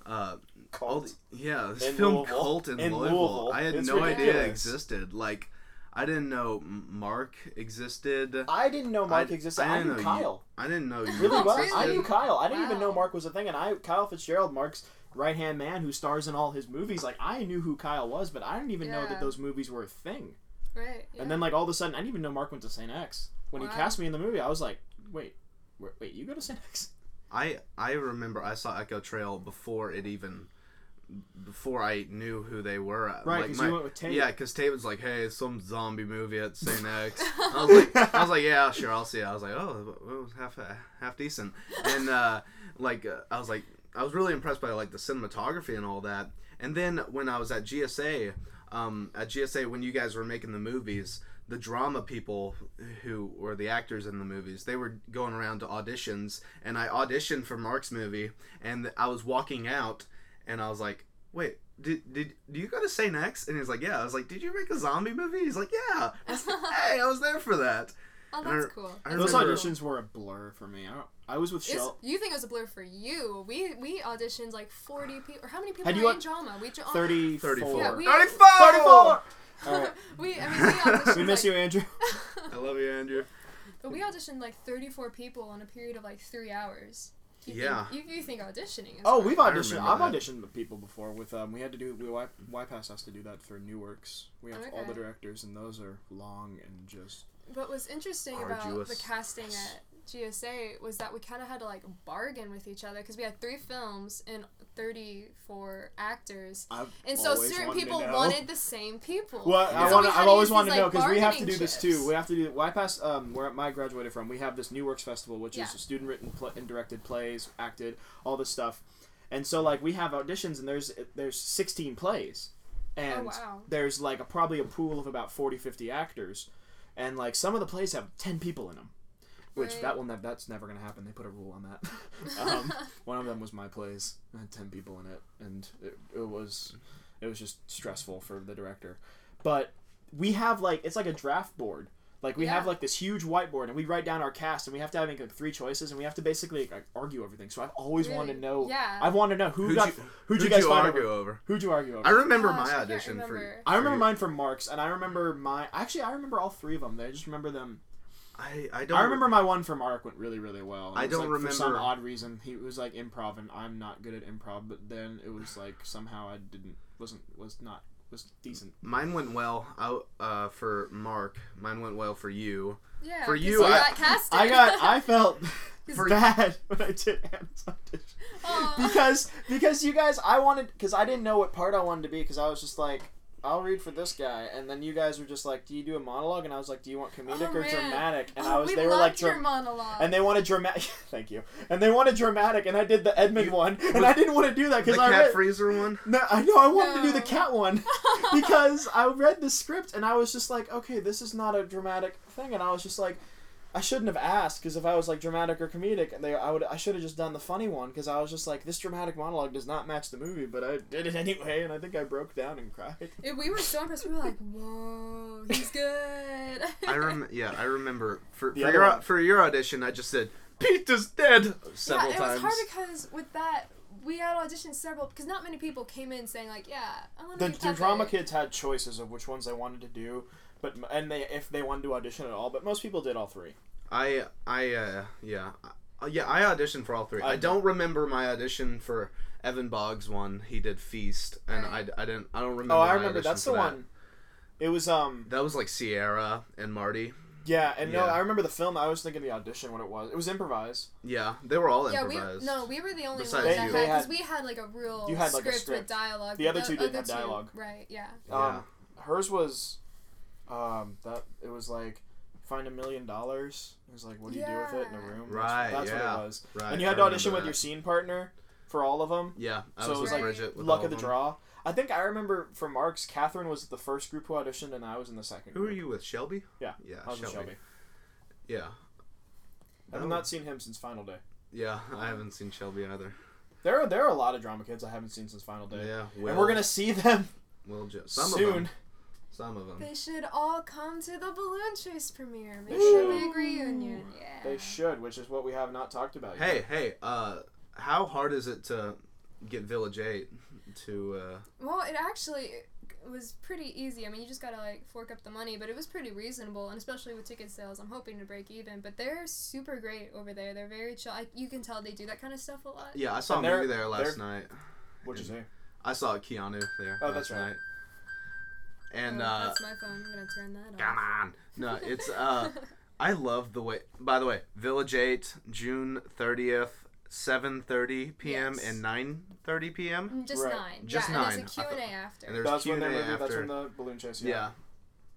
uh, all Cult. the, yeah, this In film Louisville. Cult in, In Louisville. Louisville. I had It's no idea it existed. Like, I didn't know Mark existed. I didn't know Mark I- existed. I I, didn't knew know you- Kyle. I didn't know you. Really well. really? I knew Kyle. I didn't even know Mark was a thing, and I Kyle Fitzgerald, Mark's right hand man who stars in all his movies. Like I knew who Kyle was, but I didn't even know that those movies were a thing. Right. Yeah. And then like all of a sudden, I didn't even know Mark went to St. X. When Wow. he cast me in the movie, I was like, wait, wait, wait you go to St. X? I I remember I saw Echo Trail before it even before I knew who they were. Right, Like, because my- you went with Tate. Yeah, because Tate was like, "Hey, it's some zombie movie at St. X." I was like, "I was like, yeah, sure, I'll see it." I was like, "Oh, it was half half decent," and uh, like uh, I was like, I was really impressed by like the cinematography and all that. And then when I was at GSA, um, at GSA when you guys were making the movies, the drama people who were the actors in the movies, they were going around to auditions, and I auditioned for Mark's movie, and I was walking out, and I was like, "Wait, did did do you go to St. X?" And he's like, "Yeah." I was like, "Did you make a zombie movie?" He's like, "Yeah." I was like, hey, I was there for that. oh, I- that's cool. I That's Those auditions were a blur for me. I, I was with It's- Shell. you think it was a blur for you? We we auditioned like forty people. Or how many people Had are you in drama? We dra- 34. 34. Yeah, we- 34! 34! All right. we I mean we auditioned. We miss like, you, Andrew. I love you, Andrew. But we auditioned like thirty-four people in a period of like three hours. You Yeah. Think, you, you think auditioning is? Oh, hard. we've auditioned. I've that. auditioned with people before. With um, we had to do we Y YPAS has to do that for new works. We have all the directors, and those are long and just. What was interesting about the casting at GSA was that we kind of had to like bargain with each other because we had three films and 34 actors, I've and so certain people wanted the same people. Well, And I so want. we I've always wanted to these, know like, because we have to do this too. We have to do YPAS. Um, where I graduated from, we have this New Works Festival, which Yeah. is student written pl- and directed plays, acted, all this stuff, and so like we have auditions, and there's there's 16 plays, and Oh, wow. there's like a, probably a pool of about 40, 50 actors, and like some of the plays have 10 people in them. Which Right. that will ne- that's never gonna happen. They put a rule on that. um, one of them was my plays. I had ten people in it, and it, it was it was just stressful for the director. But we have like it's like a draft board. Like we have like this huge whiteboard, and we write down our cast, and we have to have like three choices, and we have to basically like, argue everything. So I've always wanted to know. Yeah. I've wanted to know who Who'd got you, who'd, who'd you guys fight argue over? over? Who'd you argue over? I remember Gosh, my can't audition for. I remember for- mine for Mark's, and I remember my actually I remember all three of them. I just remember them. I I don't. I remember my one from Mark went really really well. I don't like, For some odd reason, he was like improv, and I'm not good at improv. But then it was like somehow I didn't wasn't was not was decent. Mine went well. Out uh, for Mark. Mine went well for you. Yeah. For 'cause you, I- got casted. I got I felt For- bad when I did Anna's audition Aw. because because you guys I wanted because I didn't know what part I wanted to be because I was just like. I'll read for this guy, and then you guys were just like, "Do you do a monologue?" And I was like, "Do you want comedic Oh, or man. dramatic?" And Oh, I was, we they were like, loved your dra- monologue. and they wanted dramatic. Thank you. And they wanted dramatic, and I did the Edmund one, and I didn't want to do that because I cat read. freezer one. No, I know I wanted to do the cat one because I read the script and I was just like, okay, this is not a dramatic thing, and I was just like, I shouldn't have asked because if I was like dramatic or comedic, they I would I should have just done the funny one because I was just like, this dramatic monologue does not match the movie, but I did it anyway, and I think I broke down and cried. Yeah, we were so impressed. We were like, "Whoa, he's good." I rem. Yeah, I remember for The for other your one- for your audition. I just said Peter's dead several yeah, it times. was hard because with that we had auditioned several because not many people came in saying like, "Yeah, I want to The, be the Pepe." drama kids had choices of which ones they wanted to do, but and they if they wanted to audition at all, but most people did all three. I I uh yeah uh, yeah I auditioned for all three. I I, don't remember my audition for Evan Boggs one. He did Feast, and I, I didn't I don't remember. Oh, I remember. That's the that. one. It was um That was like Sierra and Marty. yeah, and no, I remember the film. I was thinking the audition what it was. It was improvised. Yeah, they were all Yeah, we improvised. no, we were the only Besides ones that had because we had like a real You had, like, a script, script. with dialogue. The but other two didn't have two- dialogue. Right? Yeah. Yeah. Um, hers was, um, that it was like find a million dollars. It was like, what do you do with it in a room? Right, That's, that's yeah. what it was. Right, and you had to audition with your scene partner for all of them. Yeah, I So was it was with like Bridget. Luck of the them. draw. I think I remember for Mark's, Catherine was the first group who auditioned, and I was in the second. Who are you with? Shelby. Yeah, Yeah, I was Shelby. Shelby. Yeah. I've not seen him since Final Day. Yeah, I haven't seen Shelby either. There are there are a lot of drama kids I haven't seen since Final Day, Yeah, and we're gonna see them Will ju- some soon. Of them. Some of them. They should all come to the Balloon Chase premiere. Make They a should. big reunion. Yeah. They should, which is what we have not talked about Hey, yet. hey, uh, how hard is it to get Village Eight to. Uh, Well, it actually was pretty easy. I mean, you just gotta like fork up the money, but it was pretty reasonable, and especially with ticket sales, I'm hoping to break even. But they're super great over there. They're very chill. I, you can tell they do that kind of stuff a lot. yeah, I saw And a movie there last night. What'd you say? I saw Keanu there. Oh, last that's right. Night. And Oh, uh, that's my phone. I'm gonna turn that come off. on, no, it's uh, I love the way. By the way, Village Eight, June thirtieth, seven thirty p.m. Yes. and nine thirty p.m. Mm, Just Right. nine. Just yeah, nine. And there's a I Q&A after. and there's That's when Q&A they movie. after. That's when the balloon chase. yeah.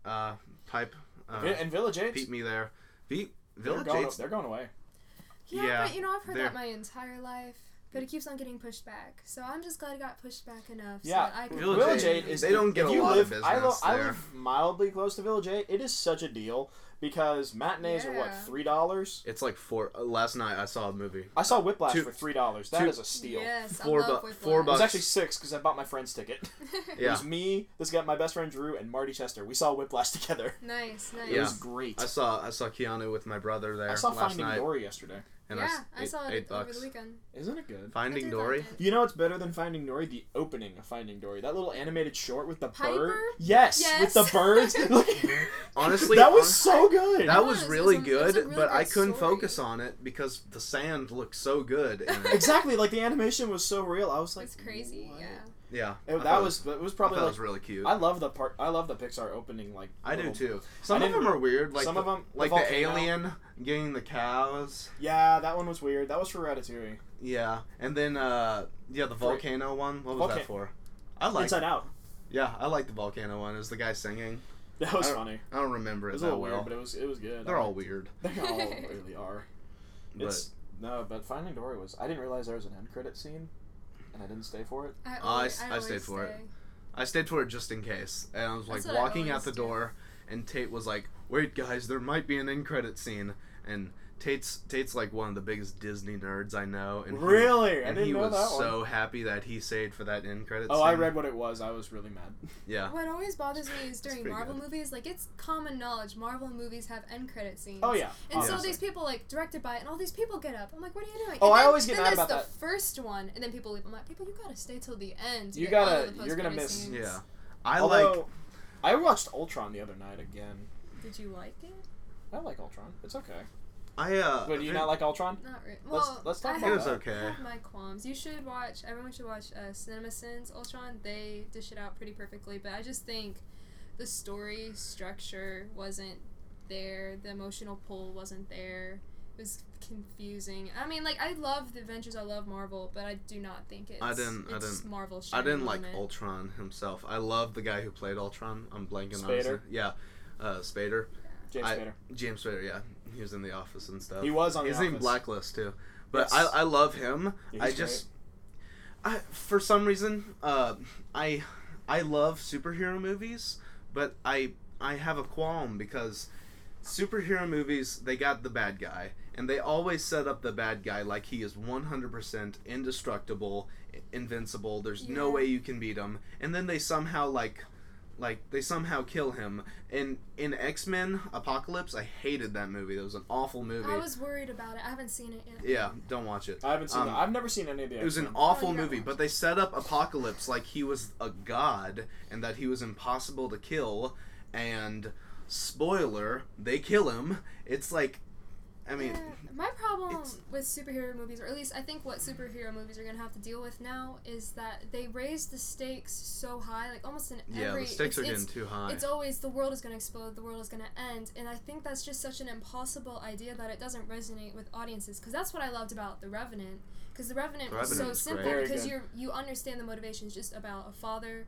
Uh, pipe. Uh, and Village Eight. Beat me there. V- They're Village going, Eight's they're going away. yeah, yeah, but you know, I've heard that my entire life. But it keeps on getting pushed back. So I'm just glad it got pushed back enough. Yeah, So that I can Village Village, Eight- Eight is. they don't if get a you lot of live, I, lo- business I live mildly close to Village Eight. It is such a deal because matinees are what three dollars. It's like four. Uh, last night I saw a movie. I saw Whiplash Two- for three dollars. That is two- a steal. Yes, Four I love bu- Whiplash. four It was actually six because I bought my friend's ticket. yeah. It was me, this guy, my best friend Drew, and Marty Chester. We saw Whiplash together. Nice, nice. It Yeah. was great. I saw I saw Keanu with my brother there I saw last Finding night, Dory yesterday. And yeah, I, s- I eight, saw eight it over bucks. the weekend. Isn't it good? Finding Dory. like. You know what's better than Finding Dory? The opening of Finding Dory. That little animated short with the Piper? bird. Yes, with the Yes. birds. Honestly, that was so good. That was. was really was a- it was good, really but I couldn't story. focus on it because the sand looked so good. in it. exactly like the animation was so real. I was like, It's crazy, what? yeah. Yeah, It- that was it was probably it like was really cute. I love the part. I love the Pixar opening. Like I do too. Some I of them are weird, like some the, of 'em- the like the, volcano. alien getting the cows. Yeah, that one was weird. That was for Ratatouille. Yeah, and then uh, yeah, the For- volcano one. What was Volca- that for? I like. Inside Out. Yeah, I like the volcano one. Is the guy singing? That was I funny. I don't remember It it was a that little well. weird, but it was it was good. They're I- all weird. They all really are. But It's no, but Finding Dory was. I didn't realize there was an end credit scene, and I didn't stay for it. I, I always, s- I, I always stayed for it. I stayed for it just in case, and I was like That's what I walking out the do. door, and Tate was like, "Wait, guys, there might be an end credit scene," and Tate's Tate's like one of the biggest Disney nerds I know, and he- Really? I and didn't he know was that one. so happy that he saved for that end credit. Oh, scene. I read what it was. I was really mad. Yeah, What always bothers me is during Marvel good. movies, like it's common knowledge Marvel movies have end credit scenes. Oh yeah. And so these people like directed by, and all these people get up. I'm like, what are you doing? Oh, And I always get then mad there's about the that. first one, and then people leave. I'm like, people, you gotta stay till the end. You gotta- you're gonna miss- scenes. yeah. I Although, like. I watched Ultron the other night again. Did you like it? I like Ultron. It's okay. I uh. But do you there- not like Ultron? Not really. Let's- Well, let's talk I about It was that. okay. I have my qualms. You should watch. Everyone should watch uh, Cinema Sins Ultron. They dish it out pretty perfectly. But I just think the story structure wasn't there. The emotional pull wasn't there. It was confusing. I mean, like I love the Avengers. I love Marvel, but I do not think it's. I didn't- I didn't- Marvel. I didn't like moment. Ultron himself. I love the guy who played Ultron. I'm blanking on his Spader? name. Yeah, uh, Spader. James I- Spader. James Spader. Yeah, he was in the Office and stuff. He was on He's The in Office. Blacklist too. But Yes. I, I love him. Yeah, I he's just, I for some reason, uh, I I love superhero movies, but I I have a qualm because superhero movies they got the bad guy and they always set up the bad guy like he is 100% indestructible invincible there's no way you can beat him and then they somehow like like they somehow kill him in in x-men apocalypse i hated that movie that was an awful movie I was worried about it. I haven't seen it yet. yeah don't watch it I haven't seen. Um, that. I've never seen any of the. it was an awful Oh, movie, but they set up Apocalypse like he was a god and that he was impossible to kill. And spoiler, they kill him. It's like, I mean, Yeah, my problem with superhero movies, or at least I think what superhero movies are gonna have to deal with now, is that they raise the stakes so high, like almost in yeah, every. the stakes it's, are getting too high. it's always the world is gonna explode, the world is gonna end, and I think that's just such an impossible idea that it doesn't resonate with audiences. Because that's what I loved about The Revenant. Because The Revenant The was so Revenant's simple great. Because you you understand the motivations just about a father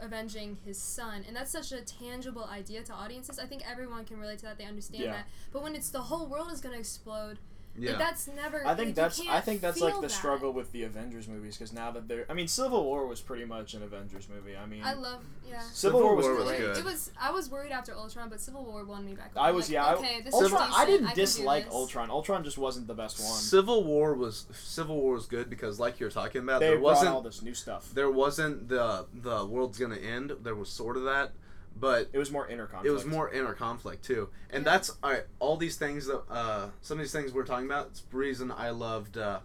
avenging his son and that's such a tangible idea to audiences. I think everyone can relate to that. They understand Yeah. that. But when it's the whole world is going to explode yeah, like, that's never I think you that's. I think that's like the that. struggle with the Avengers movies because now that they're. I mean, Civil War was pretty much an Avengers movie. I mean, i love yeah Civil War was War was great. good. it was i was worried after ultron but civil war won me back I I'm was like, yeah. I- okay this Ultron. is I didn't can do dislike. Ultron. Ultron just wasn't the best one. Civil War was Civil War was good because, like you're talking about, they there brought wasn't all this new stuff. there wasn't the the world's gonna end. There was sort of that, but It was more inner conflict. it was more inner conflict too and Yeah. that's all right all these things that uh some of these things we're talking about it's the reason i loved uh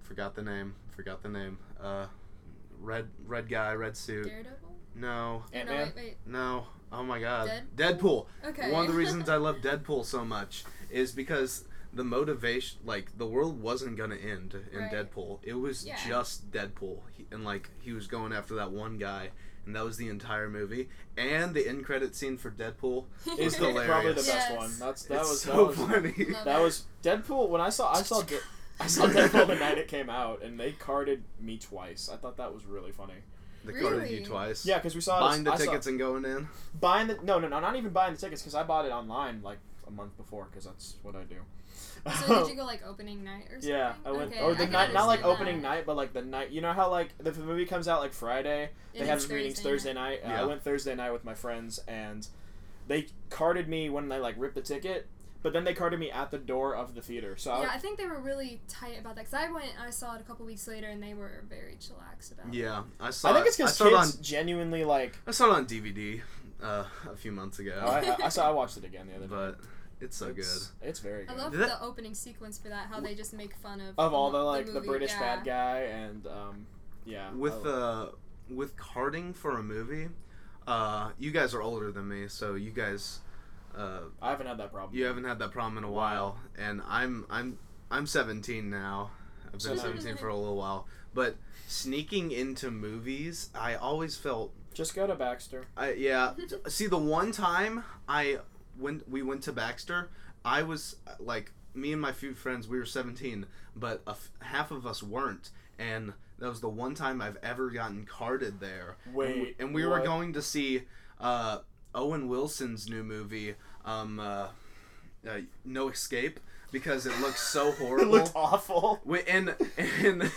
forgot the name. Forgot the name. Uh, red red guy, red suit. Daredevil. No, No, Ant-Man? wait, wait. no. Oh my God. Deadpool? Deadpool. Okay. One of the reasons I love Deadpool so much is because the motivation, like the world wasn't gonna end in Right. Deadpool. It was Yeah. just Deadpool, he, and like he was going after that one guy, and that was the entire movie. And the end credit scene for Deadpool Is the, hilarious. probably the best Yes. one. That's that it's was so that was, funny. That was Deadpool. When I saw I saw De- I saw Deadpool the night it came out, and they carded me twice. I thought that was really funny. They carded you twice. Yeah, because we saw Buying the I saw- tickets and going in. buying the no no no not even buying the tickets because I bought it online like a month before because that's what I do. So did you go like opening night or something? Yeah, I went Okay, or the can night, not like opening that. night, but like the night. You know how like if the movie comes out like Friday, they It have is meetings Thursday Thursday night. Uh, I went Thursday night with my friends, and they carded me when they like ripped the ticket, but then they carded me at the door of the theater. So I, Yeah, I think they were really tight about that because I went, I saw it a couple weeks later, and they were very chillax about it. Yeah, I saw. I think it's it- I because saw it kids on. genuinely like. I saw it on DVD uh, a few months ago. Oh, I, I saw. I watched it again the other day. but it's so it's, It's very I love Did that- the opening sequence for that. How they just make fun of of all the like the, movie, British yeah. bad guy and um, yeah. With I- uh, with carding for a movie, uh, you guys are older than me, so you guys, uh, I haven't had that problem. you haven't had that problem in a while, and I'm I'm I'm 17 now. I've been So 17 for a little while, but sneaking into movies, I always felt Just go to Baxter. I yeah. See, the one time I when we went to Baxter, I was like me and my few friends. We were seventeen, but a f- half of us weren't, and that was the one time I've ever gotten carded there. and we, Wait, and we were going to see uh, Owen Wilson's new movie, um, uh, uh, No Escape, because it looks so horrible. It looked awful. We, and and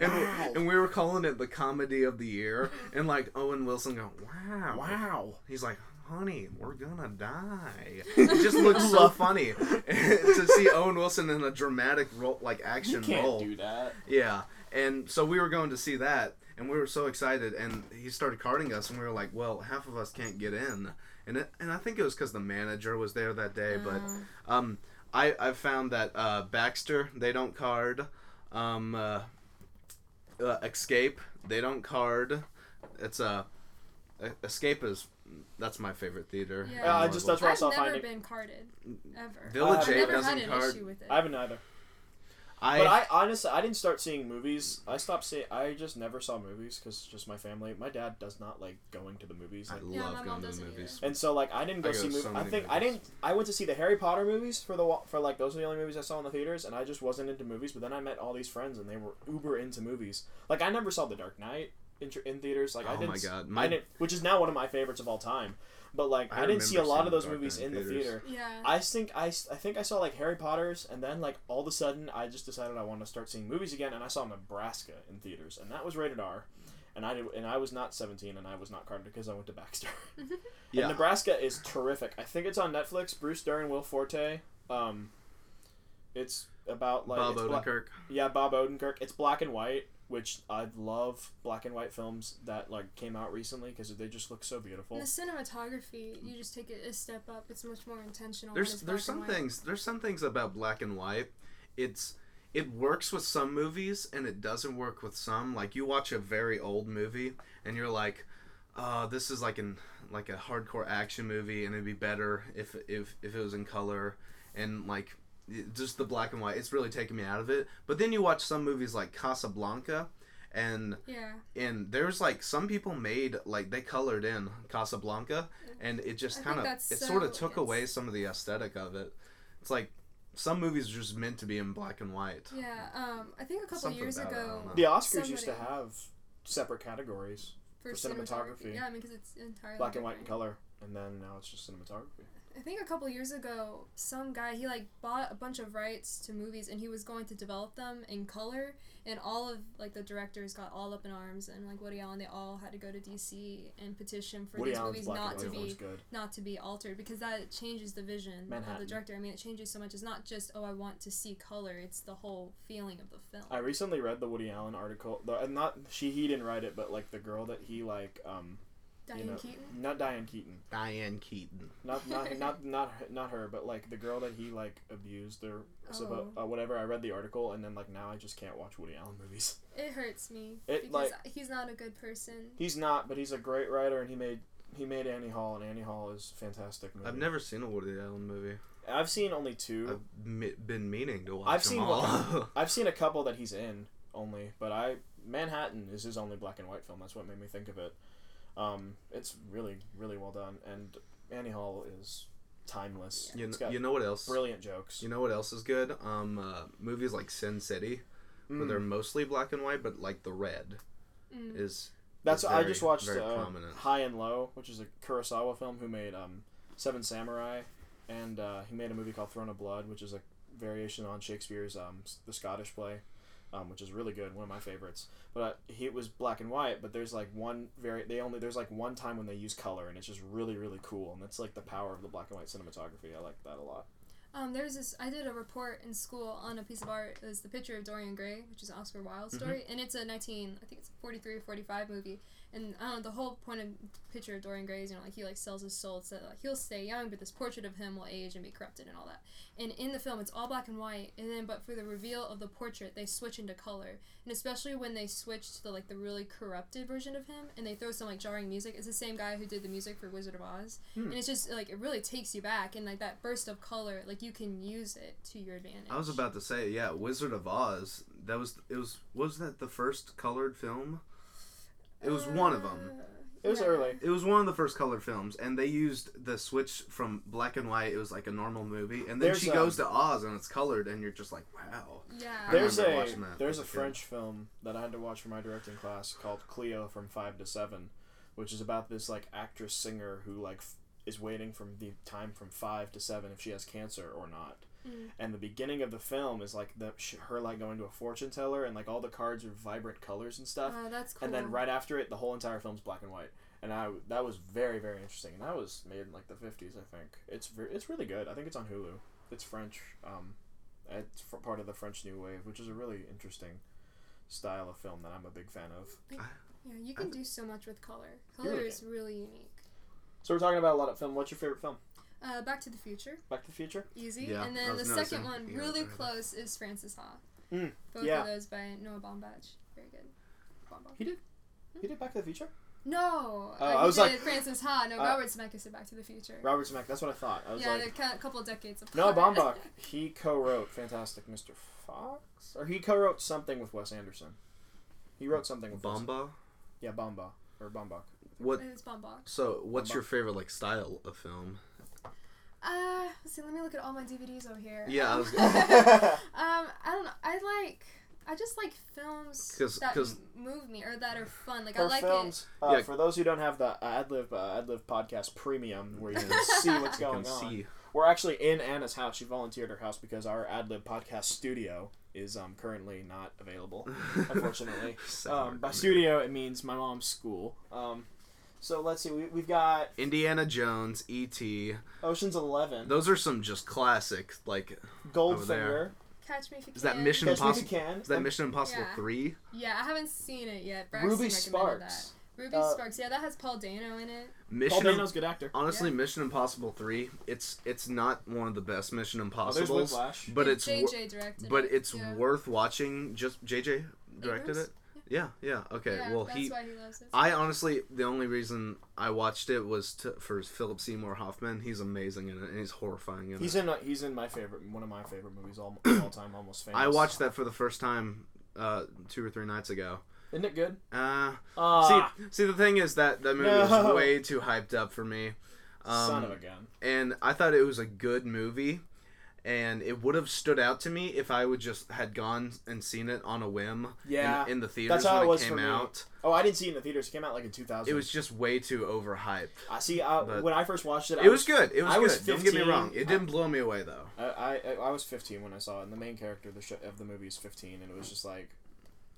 and, Wow. and we were calling it the comedy of the year, and like Owen Wilson go, wow, Wow. He's like, honey, we're gonna die. It just looks so funny to see Owen Wilson in a dramatic role, like You action can't role. do that. Yeah, and so we were going to see that, and we were so excited, and he started carding us, and we were like, well, half of us can't get in, and it, and I think it was because the manager was there that day, but Uh, um, I I've found that uh, Baxter they don't card, um, uh, uh, Escape they don't card. It's a uh, Escape is that's my favorite theater. Yeah. Uh, I just- that's Louisville. where I I've never Finding- been carded ever. Village I've I've Eight never doesn't had an card. issue with it. I haven't either. I, But I honestly, I didn't start seeing movies. I stopped seeing. I just never saw movies because just my family. My dad does not like going to the movies. I Like, Yeah, my love mom going to the doesn't movies. and so like I didn't go I go see to movies. so I many think I movies. didn't. I went to see the Harry Potter movies for the wa- for like those are the only movies I saw in the theaters, and I just wasn't into movies. But then I met all these friends, and they were uber into movies. Like I never saw The Dark Knight in, in theaters. Like I Oh didn't. my s- God, I didn't, which is now one of my favorites of all time. But like I I, didn't see a lot of those movies in in the theater. Yeah. I think I, s- I think I saw like Harry Potter's, and then like all of a sudden I just decided I wanted to start seeing movies again, and I saw Nebraska in theaters, and that was rated R, and I did, and I was not seventeen, and I was not carded because I went to Baxter. Yeah. And Nebraska is terrific. I think it's on Netflix. Bruce Dern, Will Forte. Um, it's about like Bob it's bla- Odenkirk. yeah, Bob Odenkirk. It's black and white, which I love black and white films that like came out recently because they just look so beautiful. And the cinematography, you just take it a step up. It's much more intentional. There's there's some things there's some things about black and white. It's it works with some movies and it doesn't work with some. Like you watch a very old movie and you're like, uh, this is like an like a hardcore action movie and it'd be better if if if it was in color and like it- just the black and white. It's really taking me out of it. But then you watch some movies like Casablanca and Yeah. and there's like some people made like they colored in Casablanca and it just kind of it that's sort of took it's- away some of the aesthetic of it. It's like some movies are just meant to be in black and white. Yeah. Um, I think a couple Something years about it, I ago. The Oscars used to have separate categories, for for cinematography. Yeah, I mean, because it's entirely black and white and color, and then now it's just cinematography. I think a couple years ago, some guy he like bought a bunch of rights to movies, and he was going to develop them in color. And all of like the directors got all up in arms, and like Woody Allen, they all had to go to DC and petition for Woody these Allen's movies not to be not to be altered because that changes the vision of the director. I mean, it changes so much. It's not just oh, I want to see color. It's the whole feeling of the film. I recently read the Woody Allen article. The, not she he didn't write it, but like the girl that he like um Diane you know, Keaton. not Diane Keaton, Diane Keaton. not not not not her- not her, but like the girl that he like abused or so, Oh. uh, whatever. I read the article and then like now I just can't watch Woody Allen movies. It hurts me It, because like- he's not a good person. He's not, but he's a great writer and he made he made Annie Hall and Annie Hall is a fantastic movie. I've never seen a Woody Allen movie. I've seen only 2 I've mi- been meaning to watch I've them seen all. I've seen a couple that he's in only, but I Manhattan is his only black and white film. That's what made me think of it. Um, it's really really well done, and Annie Hall is timeless. you, It's know, got you know what else? brilliant jokes. You know what else is good? Um, uh, movies like Sin City, where Mm. they're mostly black and white, but like the red Mm. is That's is I just watched uh. High and Low, which is a Kurosawa film who made um, Seven Samurai, and uh, he made a movie called Throne of Blood, which is a variation on Shakespeare's um, the Scottish play, um, which is really good, one of my favorites. But uh, it was black and white, but there's like one very they only there's like one time when they use color, and it's just really really cool, and that's like the power of the black and white cinematography. I like that a lot. Um, there's this. I did a report in school on a piece of art. It was the picture of Dorian Gray, which is Oscar Wilde story, and it's a 19, I think it's 43 or 45 movie. And I. The whole point of picture of Dorian Gray is, you know, like he like sells his soul so that like, he'll stay young, but this portrait of him will age and be corrupted and all that. And in the film, it's all black and white. And then, but for the reveal of the portrait, they switch into color. And especially when they switch to the like the really corrupted version of him, and they throw some like jarring music. It's the same guy who did the music for Wizard of Oz Hmm. and it's just like it really takes you back and like that burst of color like you can use it to your advantage I was about to say, yeah, Wizard of Oz. That was it was was that the first colored film? It was one of them. It was yeah. early. It was one of the first colored films, and they used the switch from black and white. It was like a normal movie, and then There's, she um, goes to Oz, and it's colored, and you're just like, wow. yeah There's a that there's a a kid. French film that I had to watch for my directing class called Cleo from Five to Seven, which is about this like actress singer who like f- is waiting from the time from five to seven if she has cancer or not. Mm. And the beginning of the film is like the sh- her like going to a fortune teller and like all the cards are vibrant colors and stuff. Uh, that's cool And then right after it, the whole entire film's black and white. And I that was very very interesting. And that was made in like the fifties, I think. It's ver- it's really good. I think it's on Hulu. It's French. Um, it's f- part of the French New Wave, which is a really interesting style of film that I'm a big fan of. yeah you can do so much with color color really is really unique So we're talking about a lot of film. What's your favorite film? Uh, back to the future Back to the Future. easy Yeah, and then the second one you got it really right. close is francis ha Mm, both yeah. of those by noah baumbach very good Baumbach. He did. He did Back to the Future. no Oh, uh, I was like- francis ha no uh, robert zemeckis did back to the future Robert Zemeckis. That's what I thought. I was yeah like, a couple decades apart Noah Baumbach. He co-wrote Fantastic Mr. Fox, or he co-wrote something with Wes Anderson. He wrote something with Wes- Yeah, Bamba or Baumbach. What? it's Baumbach. So, what's Bamba. your favorite like style of film? Uh, let's see. Let me look at all my DVDs over here. Yeah, I Um, was- um, I don't know. I like. I just like films 'Cause- that 'cause- m- move me or that are fun. Like I like films, uh, Yeah. for those who don't have the AdLib uh, AdLib podcast premium, where you can see what's You going can on, see. we're actually in Anna's house. She volunteered her house because our AdLib podcast studio is um, currently not available, unfortunately. um, by studio, it means my mom's school. Um, so let's see. We, we've got Indiana Jones, E.T. Ocean's Eleven, Those are some just classic. Like, Goldfinger, over there. it. Catch Me If You Can. is that Mission Catch Me If You Impossible? Can, Is that and Mission Impossible Yeah. three? Yeah, I haven't seen it yet. Braxton Ruby recommended Sparks. That. Ruby Uh, Sparks. Yeah, that has Paul Dano in it. Paul Mission. Im- Dano's a good actor. Honestly, Mission Impossible three. It's it's not one of the best Mission Oh, there's Impossibles, Whiplash. but And it's wor- directed. but it. it's yeah. worth watching. Just JJ directed Abrams? it. Yeah, yeah. Okay. Yeah, well, that's he. why he loves it. I honestly, the only reason I watched it was to, for Philip Seymour Hoffman. He's amazing in it, and he's horrifying in He's it. in a, he's in my favorite one of my favorite movies all, all time, almost famous. I watched that for the first time uh, two or three nights ago. Isn't it good? Uh, Ah, see, see, the thing is that that movie No. was way too hyped up for me. Um, son of a gun. and I thought it was a good movie, and it would have stood out to me if I would just had gone and seen it on a whim. Yeah, in, in the theaters that's how when it was came for me. out. Oh, I didn't see it in the theaters. It came out like in 2000. It was just way too overhyped. I see. I, when I first watched it, I It was good. It was I good. was Don't get me wrong. It didn't blow me away though. I, I I was 15 when I saw it, and the main character of the, show, of the movie is 15, and it was just like,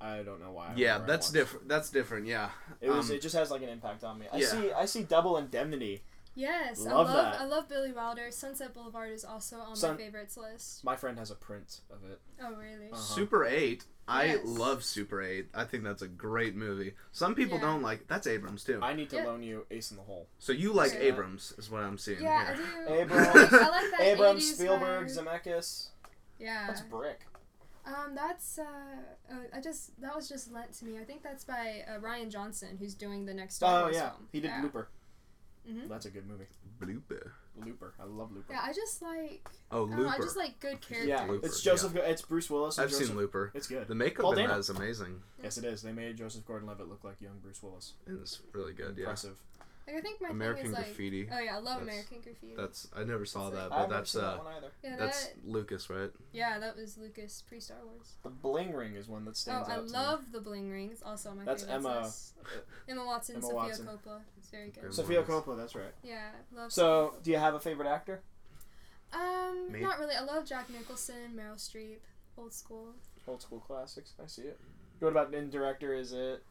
I don't know why. I Yeah, that's different. That's different. Yeah. It was. Um, it just has like an impact on me. I yeah. see. I see Double Indemnity Yes, Love I love that. I love Billy Wilder. Sunset Boulevard is also on Sun- my favorites list. My friend has a print of it. Oh really? Uh-huh. Super 8. I Yes. love Super 8. I think that's a great movie. Some people Yeah. don't like That's Abrams too. I need to Yeah. loan you Ace in the Hole. so you like Yeah. Abrams is what I'm seeing Yeah, I do. Abrams- I like that Abrams, 80s Spielberg, vibe. Zemeckis. Yeah. That's brick. Um, that's uh, uh, I just that was just lent to me. I think that's by uh, Rian Johnson, who's doing the next Star Wars Oh Wars yeah, film. he did yeah. Looper. Mhm. That's a good movie. Blooper. Looper. I love Looper. Yeah, I just like Oh, I, don't know, I Looper. just like good characters. Yeah, Looper, it's Joseph. It's Bruce Willis. And I've Joseph. seen Looper. It's good. The makeup Paul in that Dano. is amazing. Yes, it is. They made Joseph Gordon-Levitt look like young Bruce Willis. It's really good. Yeah. Impressive. Like I think my American thing is like Graffiti. oh yeah, I love That's- American Graffiti. That's I never saw It's that, like- but I've that's seen uh that one either. yeah, that's that Lucas, right? yeah, that was Lucas pre Star Wars. The Bling Ring is one that Oh, stands I out. to me. love the bling rings. Also on my That's favorites Emma- Emma Watson, Emma Sofia Watson. Coppola. It's very good. Good. Sofia Mormons. Coppola. That's right. Yeah, love. So, Sofia do you have a favorite actor? Um, Me? not really. I love Jack Nicholson, Meryl Streep, old school. Old school classics. I see it. What about in director? Is it?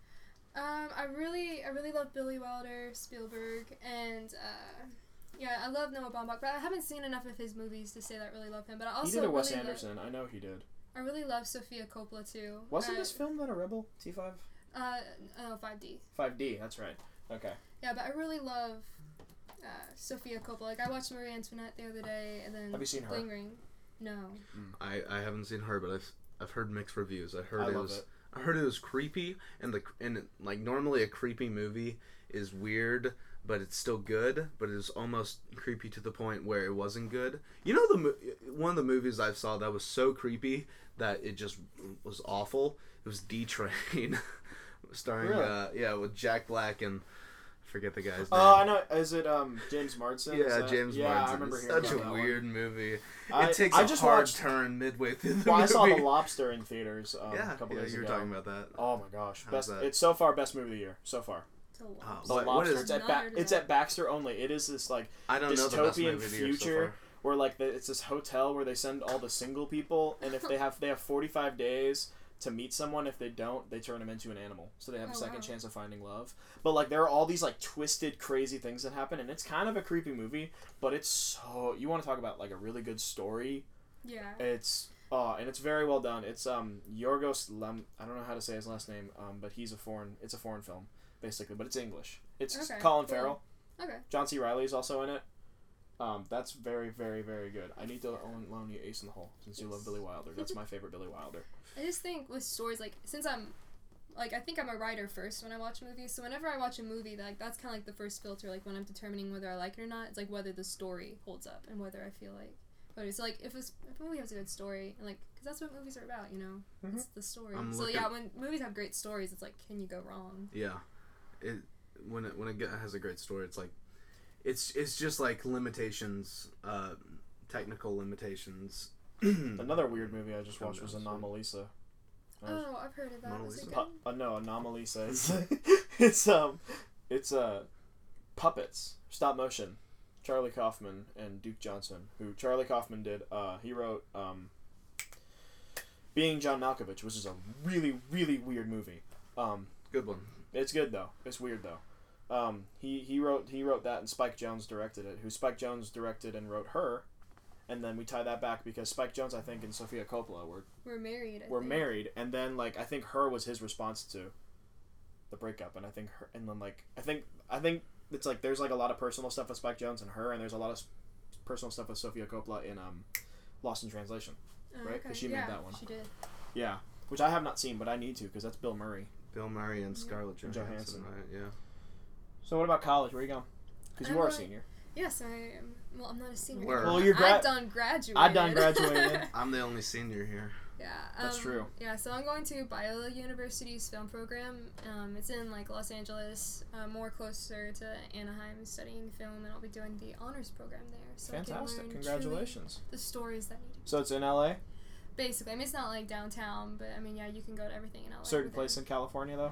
Um, I really, I really love Billy Wilder, Spielberg, and uh, yeah, I love Noah Baumbach. But I haven't seen enough of his movies to say that I really love him. But I also he did a Wes really lo- Anderson. I know he did. I really love Sofia Coppola too. Wasn't uh, this film on a Rebel T five? Uh, oh, 5D. Five D. That's right. Okay. Yeah, but I really love uh, Sofia Coppola. Like I watched Marie Antoinette the other day, and then Have you seen her? Bling Ring. No. I, I haven't seen her, but I've I've heard mixed reviews. I heard I it love was it. I heard it was creepy, and the and like normally a creepy movie is weird, but it's still good. But it was almost creepy to the point where it wasn't good. You know the one of the movies I saw that was so creepy that it just was awful. It was D Train, starring Really? uh yeah with Jack Black and forget the guy's name. Oh, I know. Is it um James Marsden? Yeah, that- James yeah, Marsden. I remember It's hearing such about a that one. weird movie. I, it takes I a just hard watched. turn midway through the Well, I saw The Lobster in theaters um, yeah, a couple yeah, days you were ago. talking about that. Oh my gosh, How's best! that? It's so far best movie of the year so far. It's a lot. Oh, The What- what Lobster. is- it's at ba- it's at Baxter only. It is this like I don't know the best dystopian movie of the year so future far. where like the, it's this hotel where they send all the single people, and if they have they have forty five days to meet someone. If they don't, they turn them into an animal, so they have a Oh, second wow. chance of finding love. But like there are all these like twisted, crazy things that happen, and it's kind of a creepy movie. But it's so you want to talk about like a really good story. Yeah. It's oh, and it's very well done. It's um Yorgos Lem. I don't know how to say his last name. Um, but he's a foreign. It's a foreign film basically, but it's English. It's Okay, Colin cool. Farrell. Okay. John C. Reilly is also in it. Um, that's very, very, very good. I need to own, loan you Ace in the Hole since you love Billy Wilder. That's my favorite Billy Wilder. I just think with stories like since I'm like I think I'm a writer first when I watch movies. So whenever I watch a movie, like that's kind of like the first filter. Like when I'm determining whether I like it or not, it's like whether the story holds up and whether I feel like. Whether so like if, it's, if a movie has a good story and like because that's what movies are about, you know, Mhm. it's the story. I'm so looking- yeah, when movies have great stories, it's like can you go wrong? Yeah, it when it when it has a great story, it's like it's it's just like limitations, uh, technical limitations. Another weird movie I just watched was down, Anomalisa. Oh, I've heard of that. It good? Uh, no, Anomalisa is it's um it's uh puppets stop motion. Charlie Kaufman and Duke Johnson, who Charlie Kaufman did. Uh, he wrote um, Being John Malkovich, which is a really really weird movie. Um, Good one. It's good though. It's weird though. Um, he he wrote he wrote that and Spike Jonze directed it. Who Spike Jonze directed and wrote her, and then we tie that back because Spike Jonze I think and Sofia Coppola were We're married. I were think. married, and then like I think her was his response to the breakup, and I think her and then like I think I think it's like there's like a lot of personal stuff with Spike Jonze and her, and there's a lot of personal stuff with Sofia Coppola in um Lost in Translation. Oh, right? 'Cause okay. she made that one. She did. Yeah, which I have not seen, but I need to because that's Bill Murray. Bill Murray and Scarlett And Johansson. Johansson. Right? Yeah. So what about college? Where are you going? Because you I'm are a going- senior. Yes, I am. Well, I'm not a senior. Where? Well, you're gra- I've done graduated. I've done graduated. I'm the only senior here. Yeah, That's um, true. Yeah, so I'm going to Biola University's film program. Um, it's in like Los Angeles, uh, more closer to Anaheim, studying film, and I'll be doing the honors program there. So I can Fantastic! learn Congratulations. truly the stories that need to. So it's in LA. Basically, I mean it's not like downtown, but I mean yeah, you can go to everything in LA. Certain within- place in California though.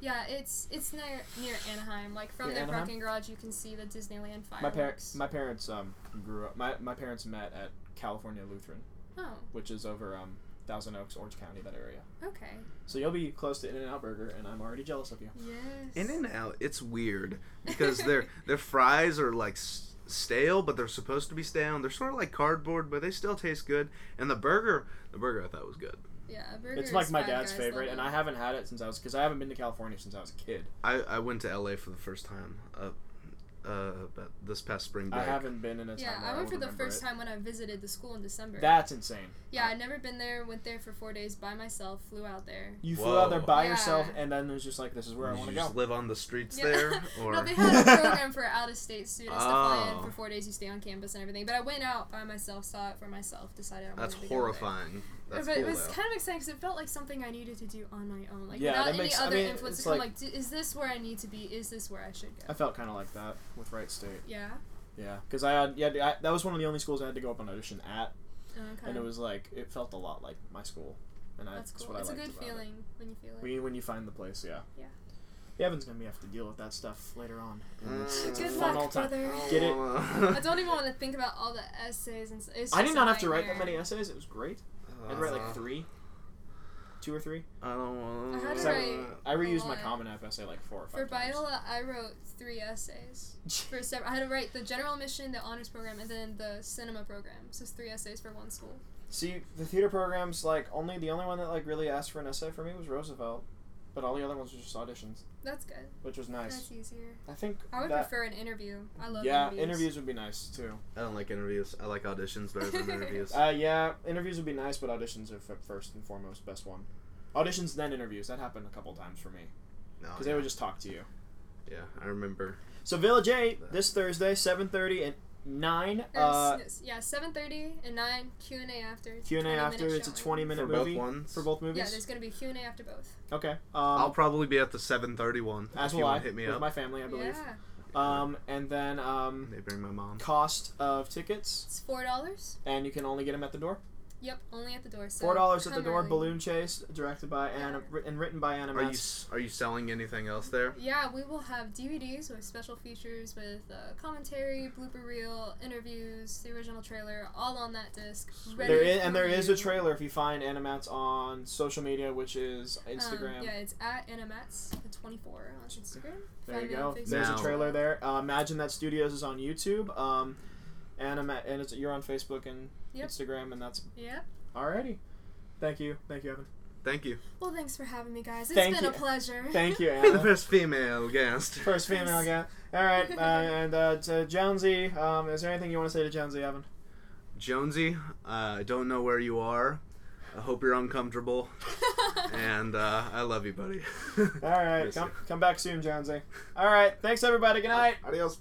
Yeah, it's it's near near Anaheim. Like from Near their Anaheim? parking garage, you can see the Disneyland fireworks. My parents, my parents um grew up. My, my parents met at California Lutheran, Oh, which is over um Thousand Oaks, Orange County, that area. Okay. So you'll be close to In and Out Burger, and I'm already jealous of you. Yes. In and out, it's weird because their their fries are like s- stale, but they're supposed to be stale. And they're sort of like cardboard, but they still taste good. And the burger, the burger I thought was good. Yeah, burger It's like is my dad's Guys favorite, and I haven't had it since I was because I haven't been to California since I was a kid. I, I went to LA for the first time uh, uh, this past spring break. I haven't been in a time. Yeah, where I went for the first it. time when I visited the school in December. That's insane. yeah, I'd never been there. Went there for four days by myself. Flew out there. You flew out there by Yeah. yourself, and then it was just like, "This is where I want to go." just live on the streets Yeah. there, or no, they had a program for out of state students to fly in Oh. for four days. You stay on campus and everything. But I went out by myself, saw it for myself, decided I that's wanted to go there. horrifying. That's but cool it was though. kind of exciting because it felt like something I needed to do on my own, like Yeah, without that any makes- I other mean, influence. it's To come, like- like, is this where I need to be? Is this where I should go? I felt kind of like that with Wright State. Yeah. Yeah, because I had yeah I, that was one of the only schools I had to go up on audition at, Okay. and it was like it felt a lot like my school, and that's what I, That's that's cool. what It's I a liked good about it. feeling when you feel it. When you, when you find the place, yeah. Yeah. Yeah, Evan's gonna be have to deal with that stuff later on. And it's, mm. it's Good fun luck, old brother. Get it? I don't even want to think about all the essays and. s- It's I did not have to write that many essays. It was great. I had write like three, two or three. I don't want. I had to So, write I reused my lot. Common App essay like four or For five times. For Biola, I wrote three essays. For separate, I had to write the general admission, the honors program, and then the cinema program. So it's three essays for one school. See, the theater programs like only the only one that like really asked for an essay for me was Roosevelt, but all the other ones were just auditions, That's good. which was nice. That's easier. I think I would that prefer an interview. I love yeah, interviews. interviews would be nice too. I don't like interviews. I like auditions better than interviews. Uh, yeah, interviews would be nice, but auditions are f- first and foremost best one. Auditions then interviews. That happened a couple times for me No, because yeah. they would just talk to you. Yeah, I remember. So Village Eight this Thursday, seven thirty and nine. Or Uh, s- yeah, seven thirty and nine Q and A after. Q and A after. It's a twenty minute For both ones? for both movies. Yeah, there's gonna be Q and A after both. okay. I'll Um, probably be at the 7:31. as if will you I. hit me with up. my family, I believe. Yeah, Um, and then um, They bring my mom. cost of tickets, it's four dollars. and you can only get them at the door. Yep, only at the door. So Four dollars at the door. early. Balloon Chase, directed by Anna, and written by Anna Are you Matz. s- are you selling anything else there? Yeah, we will have DVDs with special features with uh, commentary, blooper reel, interviews, the original trailer, all on that disc. Ready There is, and there is a trailer if you find Animats on social media, which is Instagram. Um, yeah, it's at Animats twenty four on Instagram. There Find you go. Facebook. There's a trailer there. Uh, Imagine that Studios is on YouTube. Um, Animat and it's, you're on Facebook and Yep. Instagram, and that's Yep. alrighty. Thank you, thank you, Evan. Thank you. Well, thanks for having me, guys. It's Thank been you. a pleasure. Thank you, The first female guest. First female guest. All right, uh, and uh, to Jonesy, um, is there anything you want to say to Jonesy, Evan? Jonesy, uh, I don't know where you are. I hope you're uncomfortable. and uh, I love you, buddy. All right, come you. come back soon, Jonesy. All right, thanks everybody. Good night. Adios.